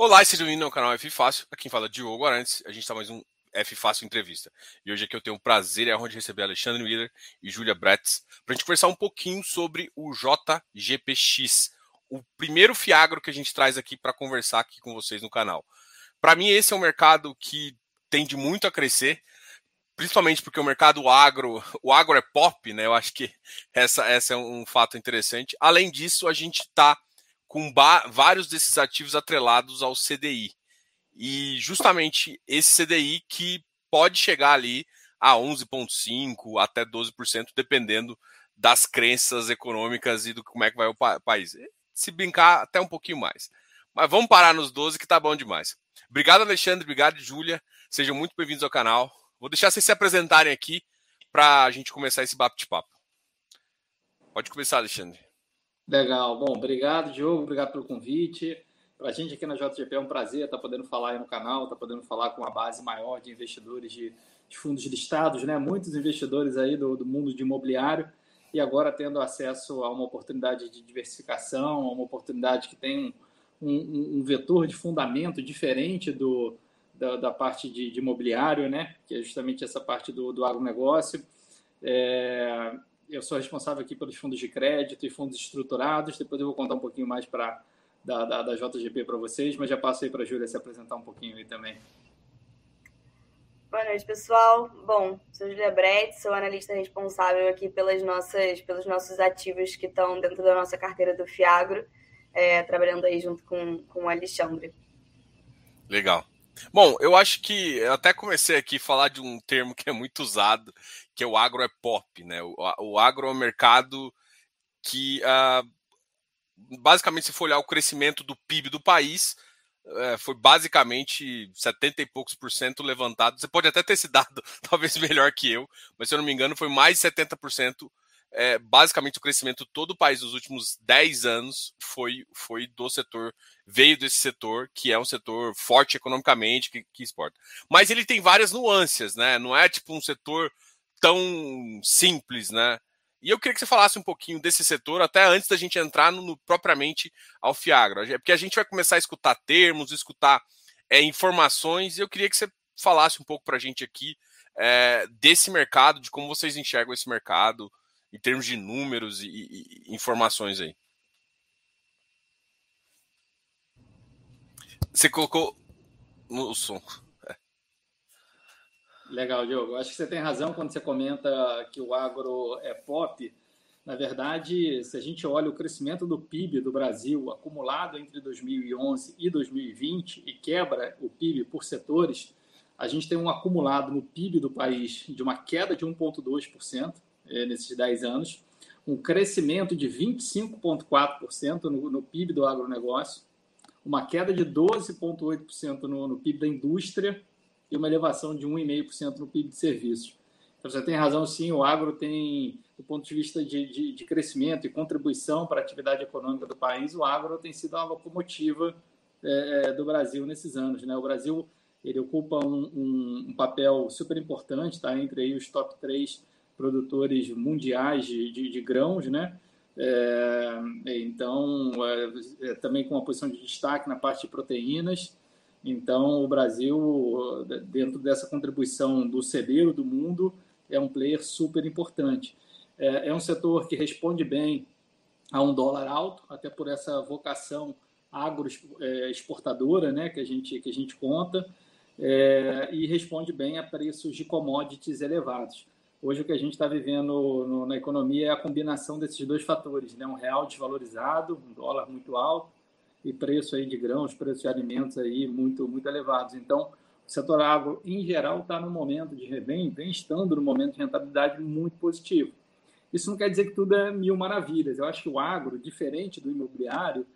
Olá, sejam bem-vindos ao canal F Fácil. Aqui quem fala é Diogo Arantes. A gente está mais um F Fácil Entrevista. E hoje aqui eu tenho o prazer e a honra de receber Alexandre Miller e Júlia Bretz para a gente conversar um pouquinho sobre o JGPX, o primeiro Fiagro que a gente traz aqui para conversar aqui com vocês no canal. Para mim, esse é um mercado que tende muito a crescer, principalmente porque o mercado agro, o agro é pop, né? Eu acho que essa, essa é um fato interessante. Além disso, a gente está com vários desses ativos atrelados ao CDI. E justamente esse CDI que pode chegar ali a 11,5% até 12%, dependendo das crenças econômicas e do como é que vai o pa país. Se brincar, até um pouquinho mais. Mas vamos parar nos 12 que tá bom demais. Obrigado, Alexandre. Obrigado, Júlia. Sejam muito bem-vindos ao canal. Vou deixar vocês se apresentarem aqui para a gente começar esse bate-papo. Pode começar, Alexandre. Legal. Bom, obrigado, Diogo. Obrigado pelo convite. Para a gente aqui na JGP é um prazer estar podendo falar aí no canal, estar podendo falar com uma base maior de investidores de, de fundos listados, né? Muitos investidores aí do, do, mundo de imobiliário e agora tendo acesso a uma oportunidade de diversificação, a uma oportunidade que tem um, um, um vetor de fundamento diferente do, da, da parte de, de, imobiliário, né? Que é justamente essa parte do, do agronegócio. É, eu sou responsável aqui pelos fundos de crédito e fundos estruturados. Depois eu vou contar um pouquinho mais para da, da, da, JGP para vocês, mas já passo aí para a Júlia se apresentar um pouquinho aí também. Boa noite, pessoal. Bom, sou Julia Brett, sou analista responsável aqui pelas nossas, pelos nossos ativos que estão dentro da nossa carteira do Fiagro, é, trabalhando aí junto com, com o Alexandre. Legal. Bom, eu acho que eu até comecei aqui a falar de um termo que é muito usado, que é o agro é pop, né? O, o agro é um mercado que uh, basicamente se for olhar o crescimento do PIB do país, uh, foi basicamente 70 e poucos por cento levantado. Você pode até ter esse dado talvez melhor que eu, mas se eu não me engano, foi mais de 70% é, basicamente o crescimento todo o país nos últimos 10 anos foi, foi do setor, veio desse setor, que é um setor forte economicamente, que, que exporta. Mas ele tem várias nuances, né? Não é tipo um setor tão simples, né? E eu queria que você falasse um pouquinho desse setor, até antes da gente entrar no, no propriamente ao Fiagra, porque a gente vai começar a escutar termos, escutar é, informações, e eu queria que você falasse um pouco para a gente aqui é, desse mercado, de como vocês enxergam esse mercado, em termos de números e, e, informações aí. Você colocou no som. Legal, Diogo. Acho que você tem razão quando você comenta que o agro é pop. Na verdade, se a gente olha o crescimento do PIB do Brasil acumulado entre 2011 e 2020 e quebra o PIB por setores, a gente tem um acumulado no PIB do país de uma queda de 1,2%, é, nesses 10 anos, um crescimento de 25,4% no, PIB do agronegócio, uma queda de 12,8% no, no PIB da indústria e uma elevação de 1,5% no PIB de serviços. Então, você tem razão, sim, o agro tem, do ponto de vista de, de, de, crescimento e contribuição para a atividade econômica do país, o agro tem sido a locomotiva é, é, do Brasil nesses anos. Né? O Brasil ele ocupa um, um, um papel super importante, tá? entre aí os top 3 produtores mundiais de, de, de grãos, né? É, então, é, é, também com uma posição de destaque na parte de proteínas. Então, o Brasil, dentro dessa contribuição do celeiro do mundo, é um player super importante. É, é um setor que responde bem a um dólar alto, até por essa vocação agroexportadora né, que, a gente, que a gente conta, é, e responde bem a preços de commodities elevados. Hoje o que a gente está vivendo no, na economia é a combinação desses dois fatores, né? Um real desvalorizado, um dólar muito alto e preço aí de grãos, preço de alimentos aí muito muito elevados. Então, o setor agro em geral está no momento de vem, vem estando no momento de rentabilidade muito positivo. Isso não quer dizer que tudo é mil maravilhas. Eu acho que o agro, diferente do imobiliário,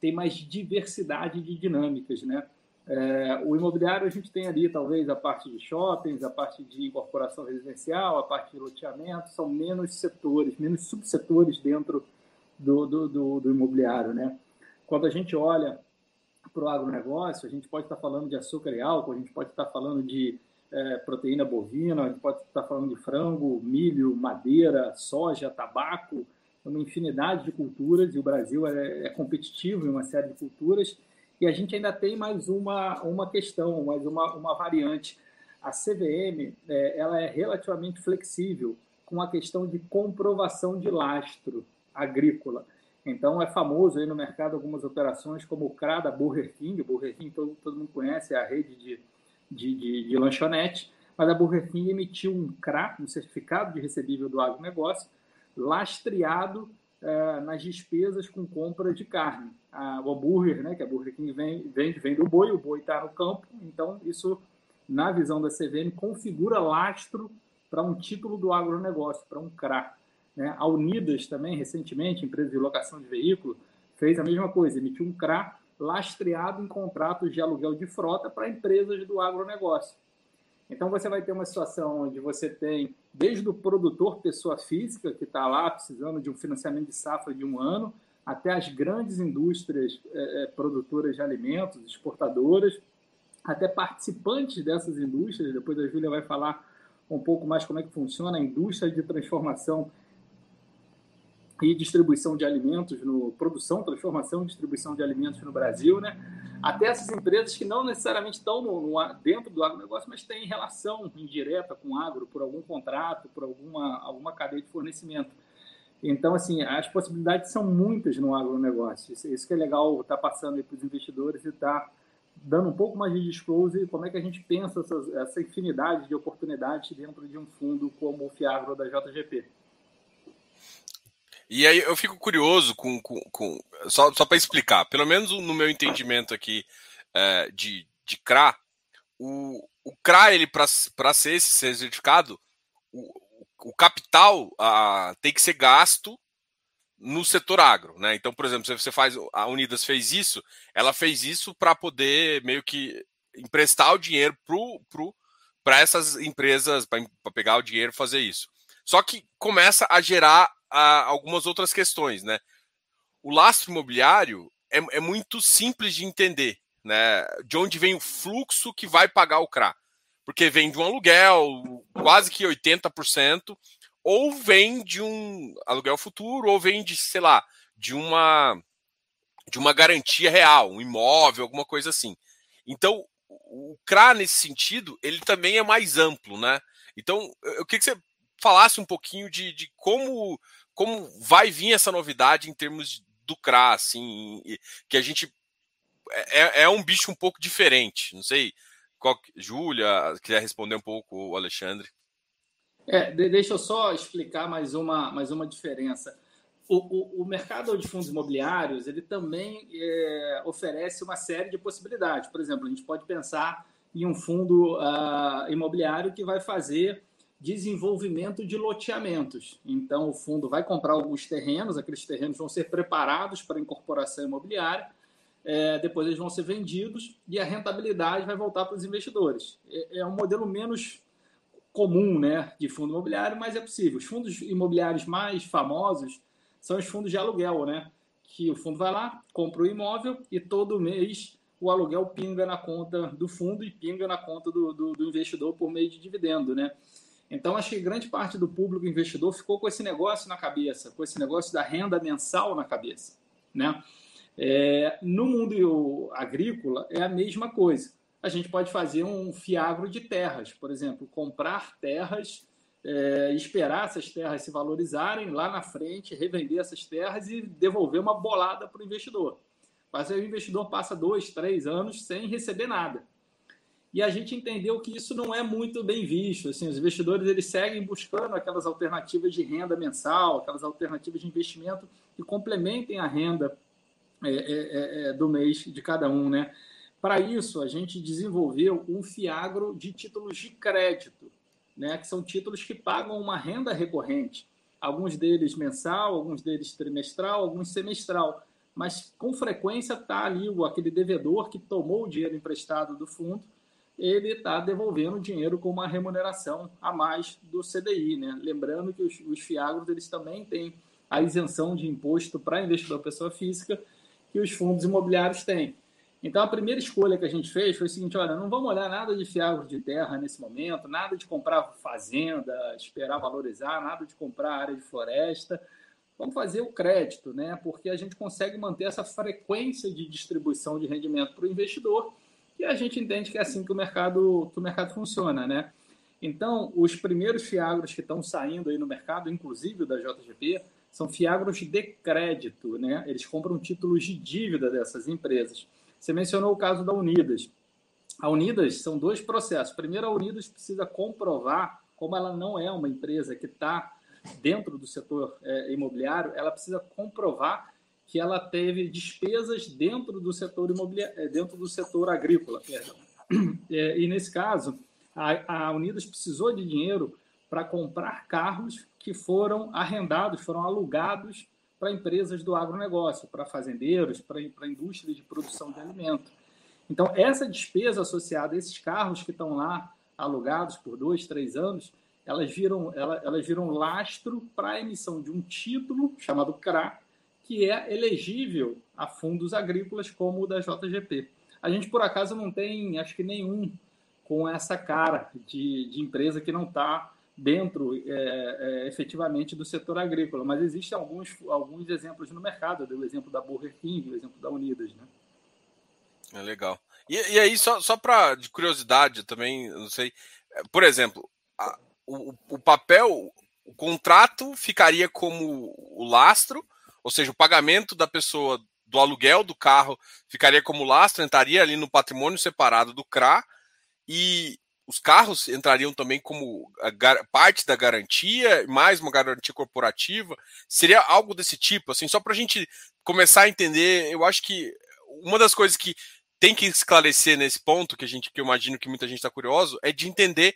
tem mais diversidade de dinâmicas, né? É, o imobiliário a gente tem ali talvez a parte de shoppings, a parte de incorporação residencial, a parte de loteamento, são menos setores, menos subsetores dentro do, do, do, do imobiliário. Né? Quando a gente olha para o agronegócio, a gente pode estar falando de açúcar e álcool, a gente pode estar falando de é, proteína bovina, a gente pode estar falando de frango, milho, madeira, soja, tabaco, uma infinidade de culturas, e o Brasil é, é competitivo em uma série de culturas E a gente ainda tem mais uma, uma questão, mais uma, uma variante. A CVM é, ela é relativamente flexível com a questão de comprovação de lastro agrícola. Então, é famoso aí no mercado algumas operações como o CRA da Burger King. Burger King todo, todo mundo conhece, é a rede de, de, de, de lanchonete. Mas a Burger King emitiu um CRA, um certificado de recebível do agronegócio, lastreado eh, nas despesas com compra de carne. A, o hambúrguer, né, que a Burger King vende, vem, vem do boi, o boi está no campo, então isso, na visão da CVM, configura lastro para um título do agronegócio, para um CRA. Né? A Unidas também, recentemente, empresa de locação de veículo, fez a mesma coisa, emitiu um CRA lastreado em contratos de aluguel de frota para empresas do agronegócio. Então você vai ter uma situação onde você tem desde o produtor pessoa física que está lá precisando de um financiamento de safra de um ano, até as grandes indústrias é, produtoras de alimentos, exportadoras, até participantes dessas indústrias. Depois a Júlia vai falar um pouco mais como é que funciona a indústria de transformação e distribuição de alimentos, no produção, transformação e distribuição de alimentos no Brasil, né? Até essas empresas que não necessariamente estão no, no, dentro do agronegócio, mas têm relação indireta com o agro, por algum contrato, por alguma, alguma cadeia de fornecimento. Então, assim, as possibilidades são muitas no agronegócio. Isso, isso que é legal estar tá passando para os investidores e estar tá dando um pouco mais de disclose como é que a gente pensa essas, essa infinidade de oportunidades dentro de um fundo como o Fiagro da JGP. E aí eu fico curioso com. com, com só só para explicar, pelo menos no meu entendimento aqui é, de, de CRA, o, o CRA, ele para ser esse certificado, o, o capital a, tem que ser gasto no setor agro, né? Então, por exemplo, você faz a Unidas fez isso, ela fez isso para poder meio que emprestar o dinheiro pro, pro para essas empresas para pegar o dinheiro fazer isso. Só que começa a gerar a algumas outras questões, né? O lastro imobiliário é, é, muito simples de entender, né? De onde vem o fluxo que vai pagar o CRA. Porque vem de um aluguel, quase que 80%, ou vem de um aluguel futuro, ou vem de, sei lá, de uma de uma garantia real, um imóvel, alguma coisa assim. Então, o CRA, nesse sentido, ele também é mais amplo, né? Então, eu queria que você falasse um pouquinho de, de como como vai vir essa novidade em termos do CRA, assim, que a gente é, é, é um bicho um pouco diferente. Não sei, qual, Júlia, quiser responder um pouco, o Alexandre. É, deixa eu só explicar mais uma, mais uma diferença. O, o, o mercado de fundos imobiliários ele também é, oferece uma série de possibilidades. Por exemplo, a gente pode pensar em um fundo uh, imobiliário que vai fazer desenvolvimento de loteamentos. Então, o fundo vai comprar alguns terrenos, aqueles terrenos vão ser preparados para incorporação imobiliária, é, depois eles vão ser vendidos e a rentabilidade vai voltar para os investidores. É, é um modelo menos comum né, de fundo imobiliário, mas é possível. Os fundos imobiliários mais famosos são os fundos de aluguel, né? Que o fundo vai lá, compra o imóvel e todo mês o aluguel pinga na conta do fundo e pinga na conta do, do, do investidor por meio de dividendo, né? Então, acho que grande parte do público investidor ficou com esse negócio na cabeça, com esse negócio da renda mensal na cabeça. Né? É, no mundo agrícola, é a mesma coisa. A gente pode fazer um fiagro de terras, por exemplo, comprar terras, é, esperar essas terras se valorizarem lá na frente, revender essas terras e devolver uma bolada para o investidor. Mas aí o investidor passa dois, três anos sem receber nada e a gente entendeu que isso não é muito bem visto. Assim, os investidores eles seguem buscando aquelas alternativas de renda mensal, aquelas alternativas de investimento que complementem a renda é, é, é, é do mês de cada um. Né? Para isso, a gente desenvolveu um fiagro de títulos de crédito, né? que são títulos que pagam uma renda recorrente. Alguns deles mensal, alguns deles trimestral, alguns semestral. Mas com frequência está ali aquele devedor que tomou o dinheiro emprestado do fundo ele está devolvendo dinheiro com uma remuneração a mais do CDI. Né? Lembrando que os, os fiagros eles também têm a isenção de imposto para investidor pessoa física que os fundos imobiliários têm. Então, a primeira escolha que a gente fez foi o seguinte: olha, não vamos olhar nada de fiagro de terra nesse momento, nada de comprar fazenda, esperar valorizar, nada de comprar área de floresta. vamos fazer o crédito, né? porque a gente consegue manter essa frequência de distribuição de rendimento para o investidor e a gente entende que é assim que o mercado, que o mercado funciona. Né? Então, os primeiros fiagros que estão saindo aí no mercado, inclusive da JGP, são fiagros de crédito. Né? Eles compram títulos de dívida dessas empresas. Você mencionou o caso da Unidas. A Unidas são dois processos. Primeiro, a Unidas precisa comprovar, como ela não é uma empresa que está dentro do setor é, imobiliário, ela precisa comprovar que ela teve despesas dentro do setor imobiliário, é, dentro do setor agrícola. É, e nesse caso, a, a Unidas precisou de dinheiro para comprar carros que foram arrendados, foram alugados para empresas do agronegócio, para fazendeiros, para, a indústria de produção de alimento. Então, essa despesa associada a esses carros que estão lá alugados por dois, três anos, elas viram, elas viram lastro para a emissão de um título chamado CRA, que é elegível a fundos agrícolas como o da JGP. A gente, por acaso, não tem, acho que nenhum com essa cara de, de empresa que não está dentro é, é, efetivamente do setor agrícola, mas existem alguns, alguns exemplos no mercado, o exemplo da Burger King, o exemplo da Unidas, né? É legal. E, e aí, só, só para de curiosidade também, não sei. É, por exemplo, a, o, o papel, o contrato ficaria como o lastro, ou seja, o pagamento da pessoa do aluguel do carro ficaria como lastro, entraria ali no patrimônio separado do CRA, e os carros entrariam também como parte da garantia, mais uma garantia corporativa. Seria algo desse tipo, assim, só para a gente começar a entender. Eu acho que uma das coisas que tem que esclarecer nesse ponto, que a gente, que eu imagino que muita gente está curioso, é de entender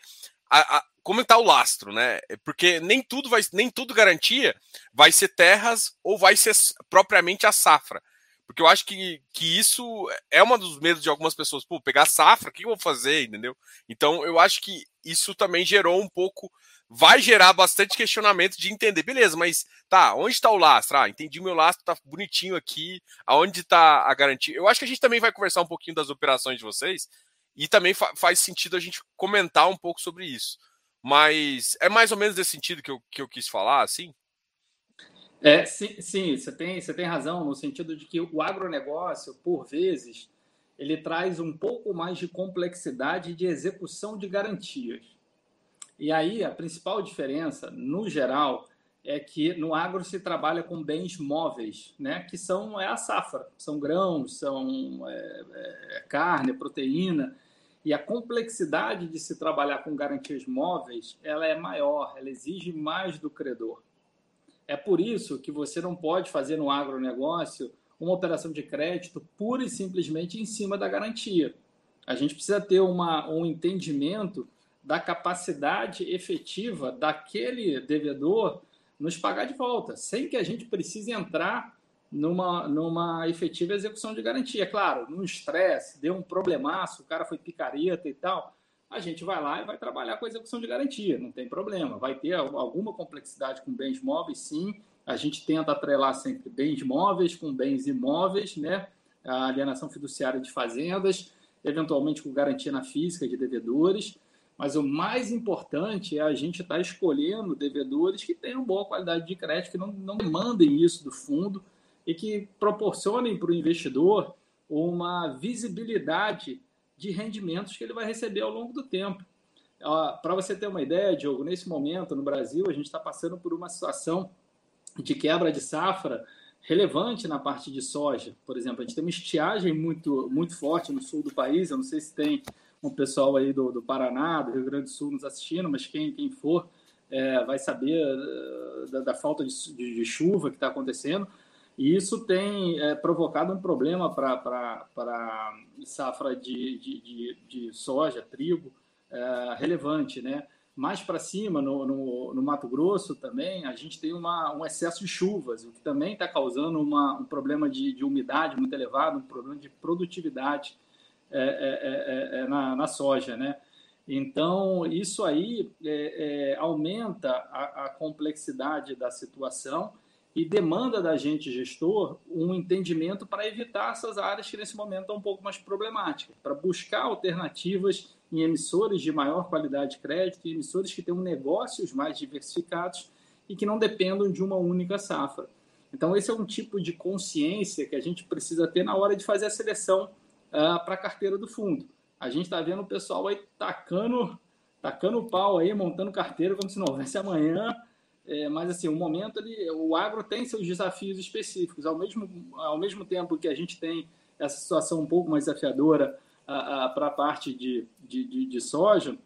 a, a, como está o lastro, né? É porque nem tudo vai, nem tudo garantia vai ser terras ou vai ser propriamente a safra. Porque eu acho que, que isso é um dos medos de algumas pessoas. Pô, pegar safra, o que eu vou fazer, entendeu? Então eu acho que isso também gerou um pouco vai gerar bastante questionamento de entender, beleza, mas tá, onde está o lastro? Ah, entendi meu lastro, tá bonitinho aqui, aonde está a garantia? Eu acho que a gente também vai conversar um pouquinho das operações de vocês e também fa faz sentido a gente comentar um pouco sobre isso. Mas é mais ou menos desse sentido que eu, que eu quis falar, assim? É, sim, sim, você tem, você tem razão no sentido de que o agronegócio, por vezes, ele traz um pouco mais de complexidade de execução de garantias. E aí a principal diferença, no geral, é que no agro se trabalha com bens móveis, né? que são é a safra, são grãos, são é, é, carne, proteína, e a complexidade de se trabalhar com garantias móveis ela é maior, ela exige mais do credor. É por isso que você não pode fazer no agronegócio uma operação de crédito pura e simplesmente em cima da garantia. A gente precisa ter uma, um entendimento da capacidade efetiva daquele devedor nos pagar de volta, sem que a gente precise entrar numa, numa efetiva execução de garantia. Claro, num estresse, deu um problemaço, o cara foi picareta e tal, a gente vai lá e vai trabalhar com a execução de garantia, não tem problema. Vai ter alguma complexidade com bens móveis, sim. A gente tenta atrelar sempre bens móveis com bens imóveis, né? A alienação fiduciária de fazendas, eventualmente com garantia na física de devedores. Mas o mais importante é a gente estar tá escolhendo devedores que tenham boa qualidade de crédito, que não, não demandem isso do fundo e que proporcionem para o investidor uma visibilidade de rendimentos que ele vai receber ao longo do tempo. Para você ter uma ideia, Diogo, nesse momento no Brasil a gente está passando por uma situação de quebra de safra relevante na parte de soja. Por exemplo, a gente tem uma estiagem muito, muito forte no sul do país. Eu não sei se tem um pessoal aí do, do Paraná, do Rio Grande do Sul nos assistindo, mas quem, quem for é, vai saber uh, da, da, falta de, de, de chuva que está acontecendo. E isso tem é, provocado um problema para safra de, de, de, de, soja, trigo, é, relevante. Né? Mais para cima, no, no, no, Mato Grosso também, a gente tem uma, um excesso de chuvas, o que também está causando uma, um problema de, de umidade muito elevado, um problema de produtividade é, é, é, é, na, na, soja, né? Então, isso aí aumenta a, a, complexidade da situação e demanda da gente, gestor, um entendimento para evitar essas áreas que nesse momento estão um pouco mais problemáticas, para buscar alternativas em emissores de maior qualidade de crédito, em emissores que tenham negócios mais diversificados e que não dependam de uma única safra. Então, esse é um tipo de consciência que a gente precisa ter na hora de fazer a seleção uh, para a carteira do fundo. A gente está vendo o pessoal aí tacando, tacando o pau aí, montando carteira como se não houvesse amanhã. É, mas assim, o momento ali, o agro tem seus desafios específicos. Ao mesmo, ao mesmo tempo que a gente tem essa situação um pouco mais desafiadora para a parte de, de, de, de soja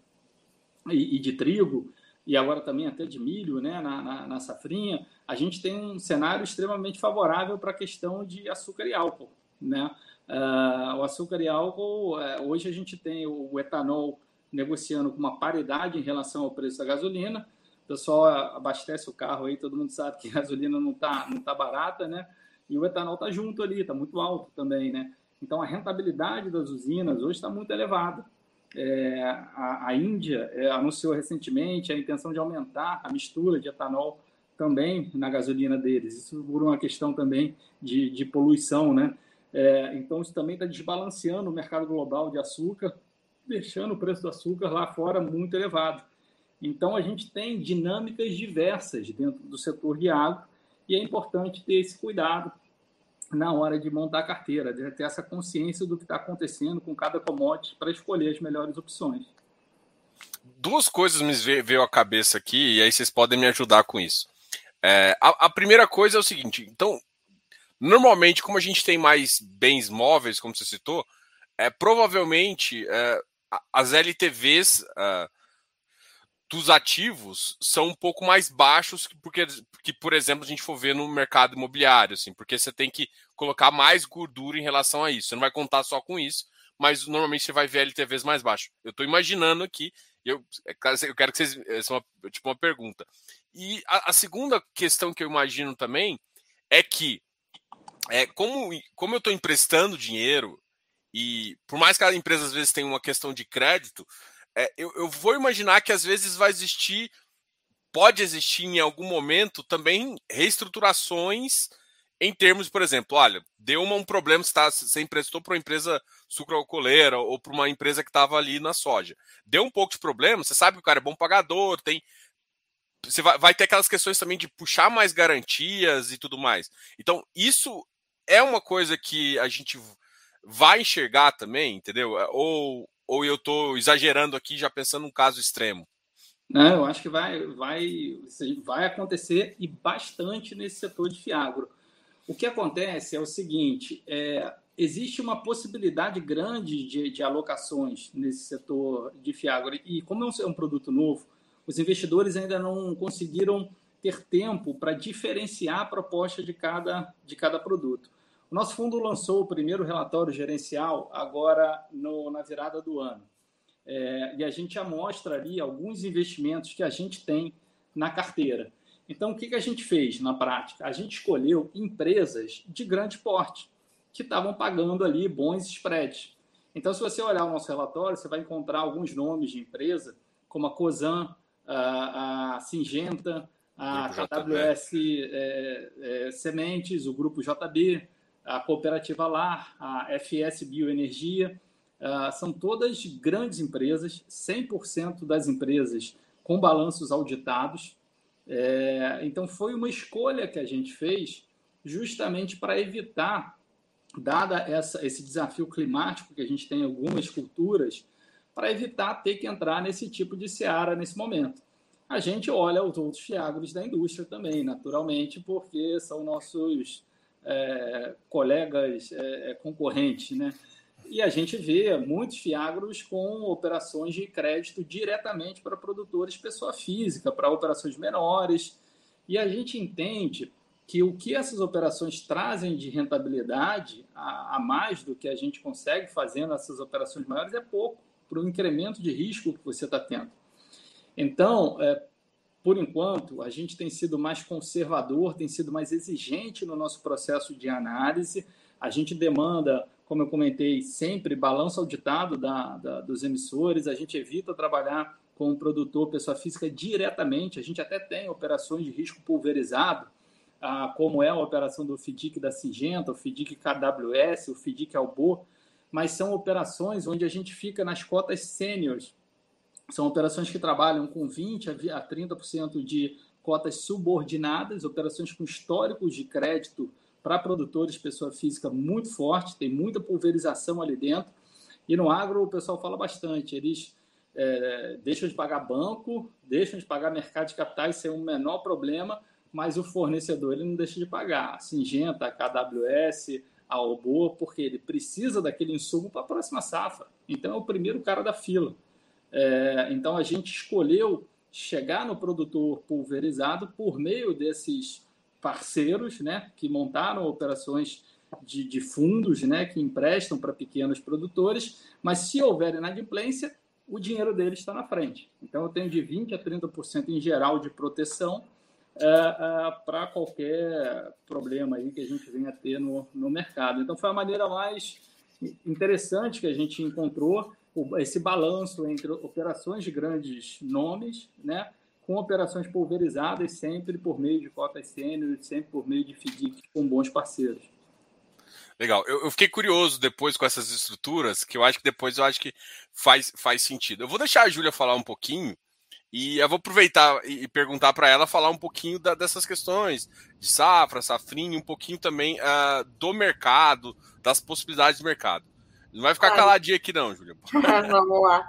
e, e, de trigo, e agora também até de milho né, na, na, na safrinha, a gente tem um cenário extremamente favorável para a questão de açúcar e álcool. Né? Uh, o açúcar e álcool, uh, hoje a gente tem o, o etanol negociando com uma paridade em relação ao preço da gasolina. Pessoal abastece o carro aí, todo mundo sabe que a gasolina não está não tá barata, né? E o etanol está junto ali, está muito alto também, né? Então, a rentabilidade das usinas hoje está muito elevada. É, a, a, Índia é, anunciou recentemente a intenção de aumentar a mistura de etanol também na gasolina deles. Isso por uma questão também de, de poluição, né? É, então, isso também está desbalanceando o mercado global de açúcar, deixando o preço do açúcar lá fora muito elevado. Então, a gente tem dinâmicas diversas dentro do setor de água e é importante ter esse cuidado na hora de montar a carteira, de ter essa consciência do que está acontecendo com cada commodity para escolher as melhores opções. Duas coisas me veio à cabeça aqui, e aí vocês podem me ajudar com isso. É, a, a, primeira coisa é o seguinte: então, normalmente, como a gente tem mais bens móveis, como você citou, é, provavelmente é, as LTVs é, dos ativos são um pouco mais baixos porque, que, por exemplo, a gente for ver no mercado imobiliário, assim, porque você tem que colocar mais gordura em relação a isso. Você não vai contar só com isso, mas normalmente você vai ver LTVs mais baixos. Eu estou imaginando aqui, eu, é eu quero que vocês. Essa é uma, tipo uma pergunta. E a, a, segunda questão que eu imagino também é que, é, como, como eu estou emprestando dinheiro, e por mais que a empresa às vezes tenha uma questão de crédito, é, eu, eu vou imaginar que às vezes vai existir, pode existir em algum momento também reestruturações em termos, por exemplo, olha, deu uma, um problema, você, tá, você emprestou para uma empresa sucroalcooleira ou para uma empresa que estava ali na soja. Deu um pouco de problema, você sabe que o cara é bom pagador, tem. Você vai, vai ter aquelas questões também de puxar mais garantias e tudo mais. Então, isso é uma coisa que a gente vai enxergar também, entendeu? Ou, ou eu estou exagerando aqui, já pensando num caso extremo? Não, eu acho que vai, vai, vai acontecer e bastante nesse setor de Fiagro. O que acontece é o seguinte: é, existe uma possibilidade grande de, de, alocações nesse setor de Fiagro. E como é um produto novo, os investidores ainda não conseguiram ter tempo para diferenciar a proposta de cada, de cada produto. O nosso fundo lançou o primeiro relatório gerencial agora no, na virada do ano. É, e a gente já mostra ali alguns investimentos que a gente tem na carteira. Então, o que, que a gente fez na prática? A gente escolheu empresas de grande porte, que estavam pagando ali bons spreads. Então, se você olhar o nosso relatório, você vai encontrar alguns nomes de empresa, como a Cosan, a, a Singenta, a KWS é, é, Sementes, o Grupo JB, a Cooperativa Lar, a FS Bioenergia, uh, são todas grandes empresas, 100% das empresas com balanços auditados. É, então, foi uma escolha que a gente fez justamente para evitar, dada essa, esse desafio climático que a gente tem em algumas culturas, para evitar ter que entrar nesse tipo de seara nesse momento. A gente olha os outros fiagros da indústria também, naturalmente, porque são nossos é, colegas é, é, concorrentes, né? E a gente vê muitos fiagros com operações de crédito diretamente para produtores pessoa física, para operações menores. E a gente entende que o que essas operações trazem de rentabilidade a, a mais do que a gente consegue fazendo essas operações maiores é pouco para o incremento de risco que você está tendo. Então, é, por enquanto, a gente tem sido mais conservador, tem sido mais exigente no nosso processo de análise. A gente demanda, como eu comentei, sempre balanço auditado da, da, dos emissores. A gente evita trabalhar com o produtor, pessoa física, diretamente. A gente até tem operações de risco pulverizado, ah, como é a operação do FDIC da Singenta, o FDIC KWS, o FDIC Albo, mas são operações onde a gente fica nas cotas sêniores são operações que trabalham com 20% a 30% de cotas subordinadas, operações com históricos de crédito para produtores, pessoa física muito forte, tem muita pulverização ali dentro. E no agro o pessoal fala bastante, eles é, deixam de pagar banco, deixam de pagar mercado de capitais sem um menor problema, mas o fornecedor ele não deixa de pagar. A Singenta, a KWS, a Oboa, porque ele precisa daquele insumo para a próxima safra. Então é o primeiro cara da fila. É, então a gente escolheu chegar no produtor pulverizado por meio desses parceiros, né, que montaram operações de, de fundos, né, que emprestam para pequenos produtores, mas se houver inadimplência, o dinheiro deles está na frente. Então eu tenho de 20 a 30% em geral de proteção é, é, para qualquer problema aí que a gente venha a ter no, no mercado. Então foi a maneira mais interessante que a gente encontrou esse balanço entre operações de grandes nomes, né, com operações pulverizadas sempre por meio de cotas sênior, sempre por meio de FDIC com bons parceiros. Legal. Eu, eu, fiquei curioso depois com essas estruturas, que eu acho que depois eu acho que faz, faz sentido. Eu vou deixar a Júlia falar um pouquinho e eu vou aproveitar e, perguntar para ela falar um pouquinho da, dessas questões de safra, safrinha, um pouquinho também uh, do mercado, das possibilidades do mercado. Não vai ficar caladinha aqui, não, Júlia. Vamos lá.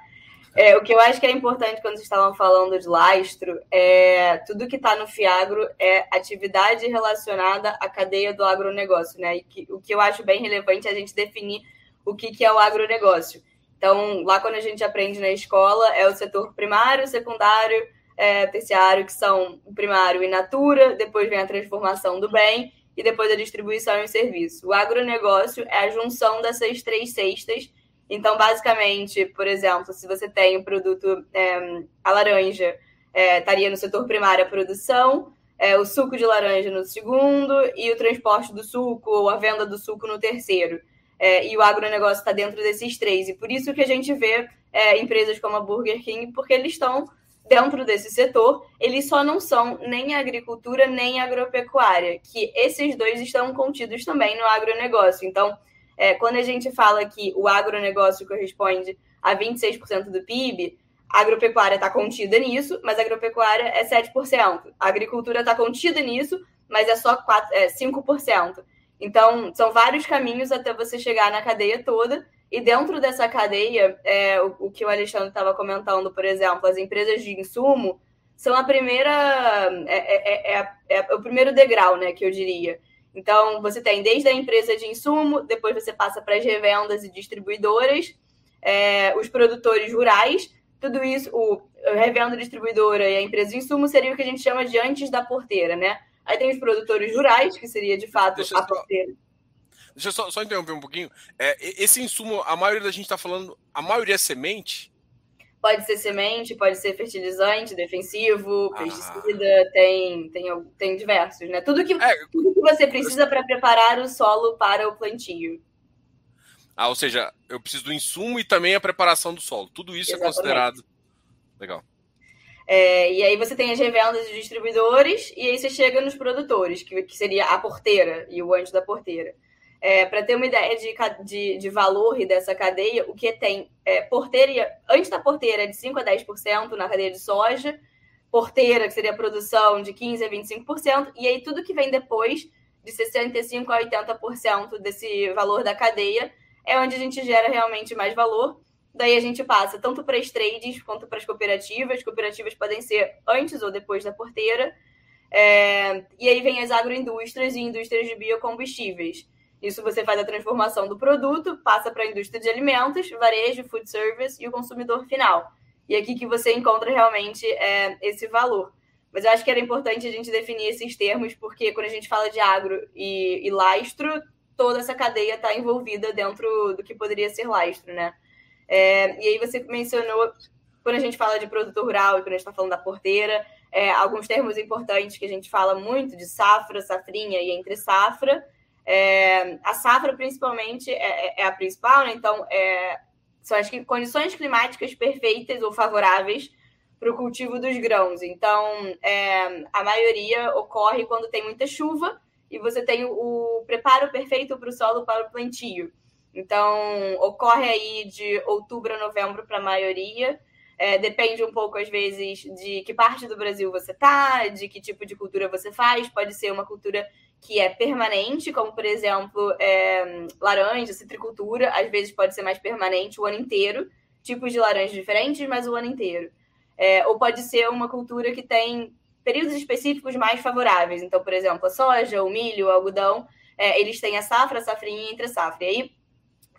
É, o que eu acho que é importante quando vocês estavam falando de lastro é tudo que está no Fiagro é atividade relacionada à cadeia do agronegócio, né? E que, o que eu acho bem relevante é a gente definir o que, que é o agronegócio. Então, lá quando a gente aprende na escola, é o setor primário, secundário, é, terciário, que são o primário in natura, depois vem a transformação do bem e depois a distribuição e o serviço. O agronegócio é a junção dessas três cestas então, basicamente, por exemplo, se você tem o produto, é, a laranja é, estaria no setor primário a produção, é, o suco de laranja no segundo e o transporte do suco ou a venda do suco no terceiro. É, e o agronegócio está dentro desses três. E por isso que a gente vê é, empresas como a Burger King, porque eles estão dentro desse setor, eles só não são nem agricultura nem agropecuária, que esses dois estão contidos também no agronegócio. Então, é, quando a gente fala que o agronegócio corresponde a 26% do PIB, a agropecuária está contida nisso, mas a agropecuária é 7%. A agricultura está contida nisso, mas é só 4, é 5%. Então, são vários caminhos até você chegar na cadeia toda. E dentro dessa cadeia, é, o, o que o Alexandre estava comentando, por exemplo, as empresas de insumo são a primeira. É, é, é, é o primeiro degrau, né, que eu diria. Então, você tem desde a empresa de insumo, depois você passa para as revendas e distribuidoras, é, os produtores rurais, tudo isso, o revenda distribuidora e a empresa de insumo seria o que a gente chama de antes da porteira, né? Aí tem os produtores rurais, que seria de fato Deixa a só... porteira. Deixa eu só, só, interromper um pouquinho. É, esse insumo, a maioria da gente está falando, a maioria é semente? Pode ser semente, pode ser fertilizante, defensivo, ah. pesticida, tem, tem, tem diversos, né? Tudo que, é, tudo que você precisa para preparar o solo para o plantio. Ah, ou seja, eu preciso do insumo e também a preparação do solo. Tudo isso Exatamente. é considerado. Legal. É, e aí você tem as revendas de distribuidores e aí você chega nos produtores, que, que seria a porteira e o antes da porteira. É, para ter uma ideia de, de, de, valor dessa cadeia, o que tem é, porteira, antes da porteira, de 5% a 10% na cadeia de soja, porteira, que seria a produção, de 15% a 25%, e aí tudo que vem depois, de 65% a 80% desse valor da cadeia, é onde a gente gera realmente mais valor. Daí a gente passa tanto para as trades quanto para as cooperativas. As cooperativas podem ser antes ou depois da porteira. É, e aí vem as agroindústrias e indústrias de biocombustíveis isso você faz a transformação do produto, passa para a indústria de alimentos, varejo, food service e o consumidor final. E aqui que você encontra realmente é, esse valor. Mas eu acho que era importante a gente definir esses termos, porque quando a gente fala de agro e, e lastro, toda essa cadeia está envolvida dentro do que poderia ser lastro, né? É, e aí você mencionou, quando a gente fala de produto rural e quando a gente está falando da porteira, é, alguns termos importantes que a gente fala muito de safra, safrinha e entre safra, é, a safra, principalmente, é, é, é a principal, né? Então, é, são as condições climáticas perfeitas ou favoráveis para o cultivo dos grãos. Então, é, a maioria ocorre quando tem muita chuva e você tem o, preparo perfeito para o solo para o plantio. Então, ocorre aí de outubro a novembro para a maioria. É, depende um pouco, às vezes, de que parte do Brasil você tá, de que tipo de cultura você faz. Pode ser uma cultura que é permanente, como, por exemplo, é, laranja, citricultura. Às vezes pode ser mais permanente o ano inteiro. Tipos de laranjas diferentes, mas o ano inteiro. É, ou pode ser uma cultura que tem períodos específicos mais favoráveis. Então, por exemplo, a soja, o milho, o algodão, é, eles têm a safra, a safrinha entre safra. E aí,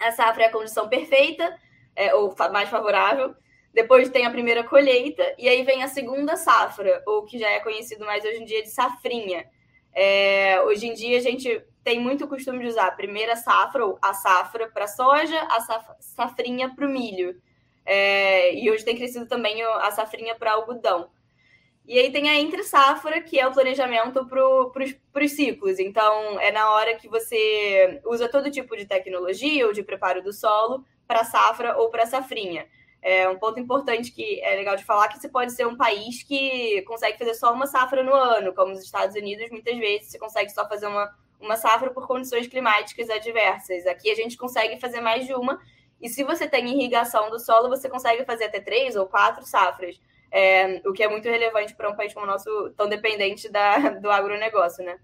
a safra é a condição perfeita, é, ou mais favorável. Depois tem a primeira colheita, e aí vem a segunda safra, ou que já é conhecido mais hoje em dia de safrinha. É, hoje em dia, a gente tem muito costume de usar a primeira safra, ou a safra para soja, a safrinha para o milho. É, e hoje tem crescido também a safrinha para algodão. E aí tem a entre safra, que é o planejamento para os ciclos. Então, é na hora que você usa todo tipo de tecnologia ou de preparo do solo para safra ou para safrinha. É um ponto importante que é legal de falar que você pode ser um país que consegue fazer só uma safra no ano, como os Estados Unidos, muitas vezes você consegue só fazer uma, uma safra por condições climáticas adversas. Aqui a gente consegue fazer mais de uma, e se você tem irrigação do solo, você consegue fazer até três ou quatro safras é, o que é muito relevante para um país como o nosso, tão dependente da, do agronegócio, né?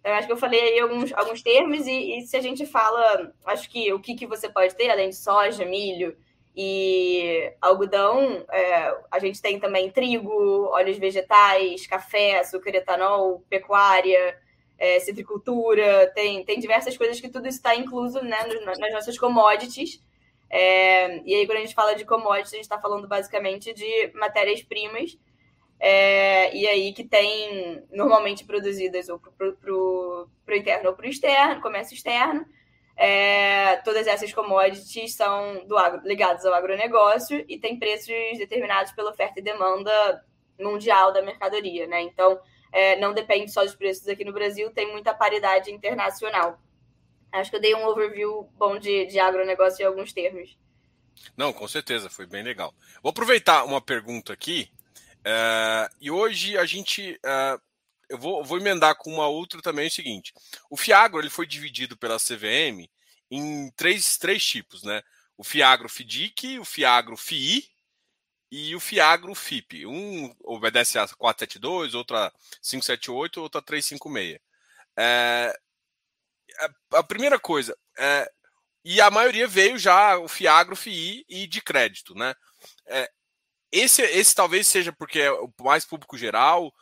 Então, acho que eu falei aí alguns, alguns termos, e, e se a gente fala, acho que o que, que você pode ter, além de soja, milho e algodão, é, a gente tem também trigo, óleos vegetais, café, açúcar, etanol, pecuária, é, citricultura, tem, tem diversas coisas que tudo isso está incluso né, nas nossas commodities, é, e aí, quando a gente fala de commodities, a gente está falando basicamente de matérias-primas, é, e aí que tem normalmente produzidas ou para o interno ou para o externo, comércio externo. É, todas essas commodities são do agro, ligadas ao agronegócio e tem preços determinados pela oferta e demanda mundial da mercadoria, né? Então, é, não depende só dos preços aqui no Brasil, tem muita paridade internacional. Acho que eu dei um overview bom de, de agronegócio em alguns termos. Não, com certeza, foi bem legal. Vou aproveitar uma pergunta aqui. Uh, e hoje a gente. Uh, eu vou, vou emendar com uma outra também é o seguinte: o Fiagro ele foi dividido pela CVM em três, três tipos, né? O Fiagro FIDIC, o Fiagro FII e o Fiagro FIP. Um obedece a 472, outra 578, outra 356. É, a, primeira coisa, é, e a maioria veio já o Fiagro, FII e de crédito, né? É, esse, esse talvez seja porque é o mais público geral.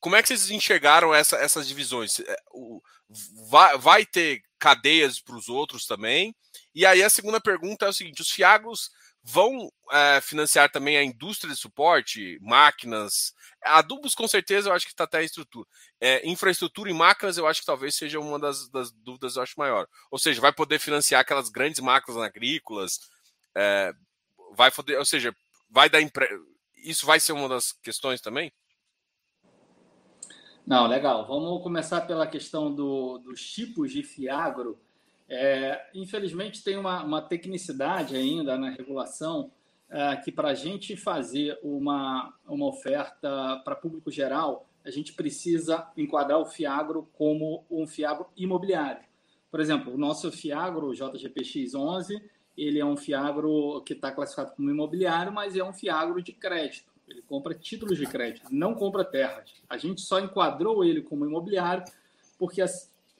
Como é que vocês enxergaram essa, essas divisões? É, vai, vai ter cadeias para os outros também? E aí a segunda pergunta é o seguinte: os Fiagros vão é, financiar também a indústria de suporte, máquinas. Adubos, com certeza, eu acho que está até a estrutura. É, infraestrutura e máquinas, eu acho que talvez seja uma das, das, dúvidas, eu acho maior. Ou seja, vai poder financiar aquelas grandes máquinas agrícolas, é, vai poder, ou seja, vai dar empre... Isso vai ser uma das questões também? Não, legal. Vamos começar pela questão do, dos tipos de fiagro é, infelizmente, tem uma, uma, tecnicidade ainda na regulação é, que, para a gente fazer uma, uma oferta para público geral, a gente precisa enquadrar o Fiagro como um Fiagro imobiliário. Por exemplo, o nosso Fiagro, o JGPX11, ele é um Fiagro que está classificado como imobiliário, mas é um Fiagro de crédito. Ele compra títulos de crédito, não compra terras. A gente só enquadrou ele como imobiliário porque a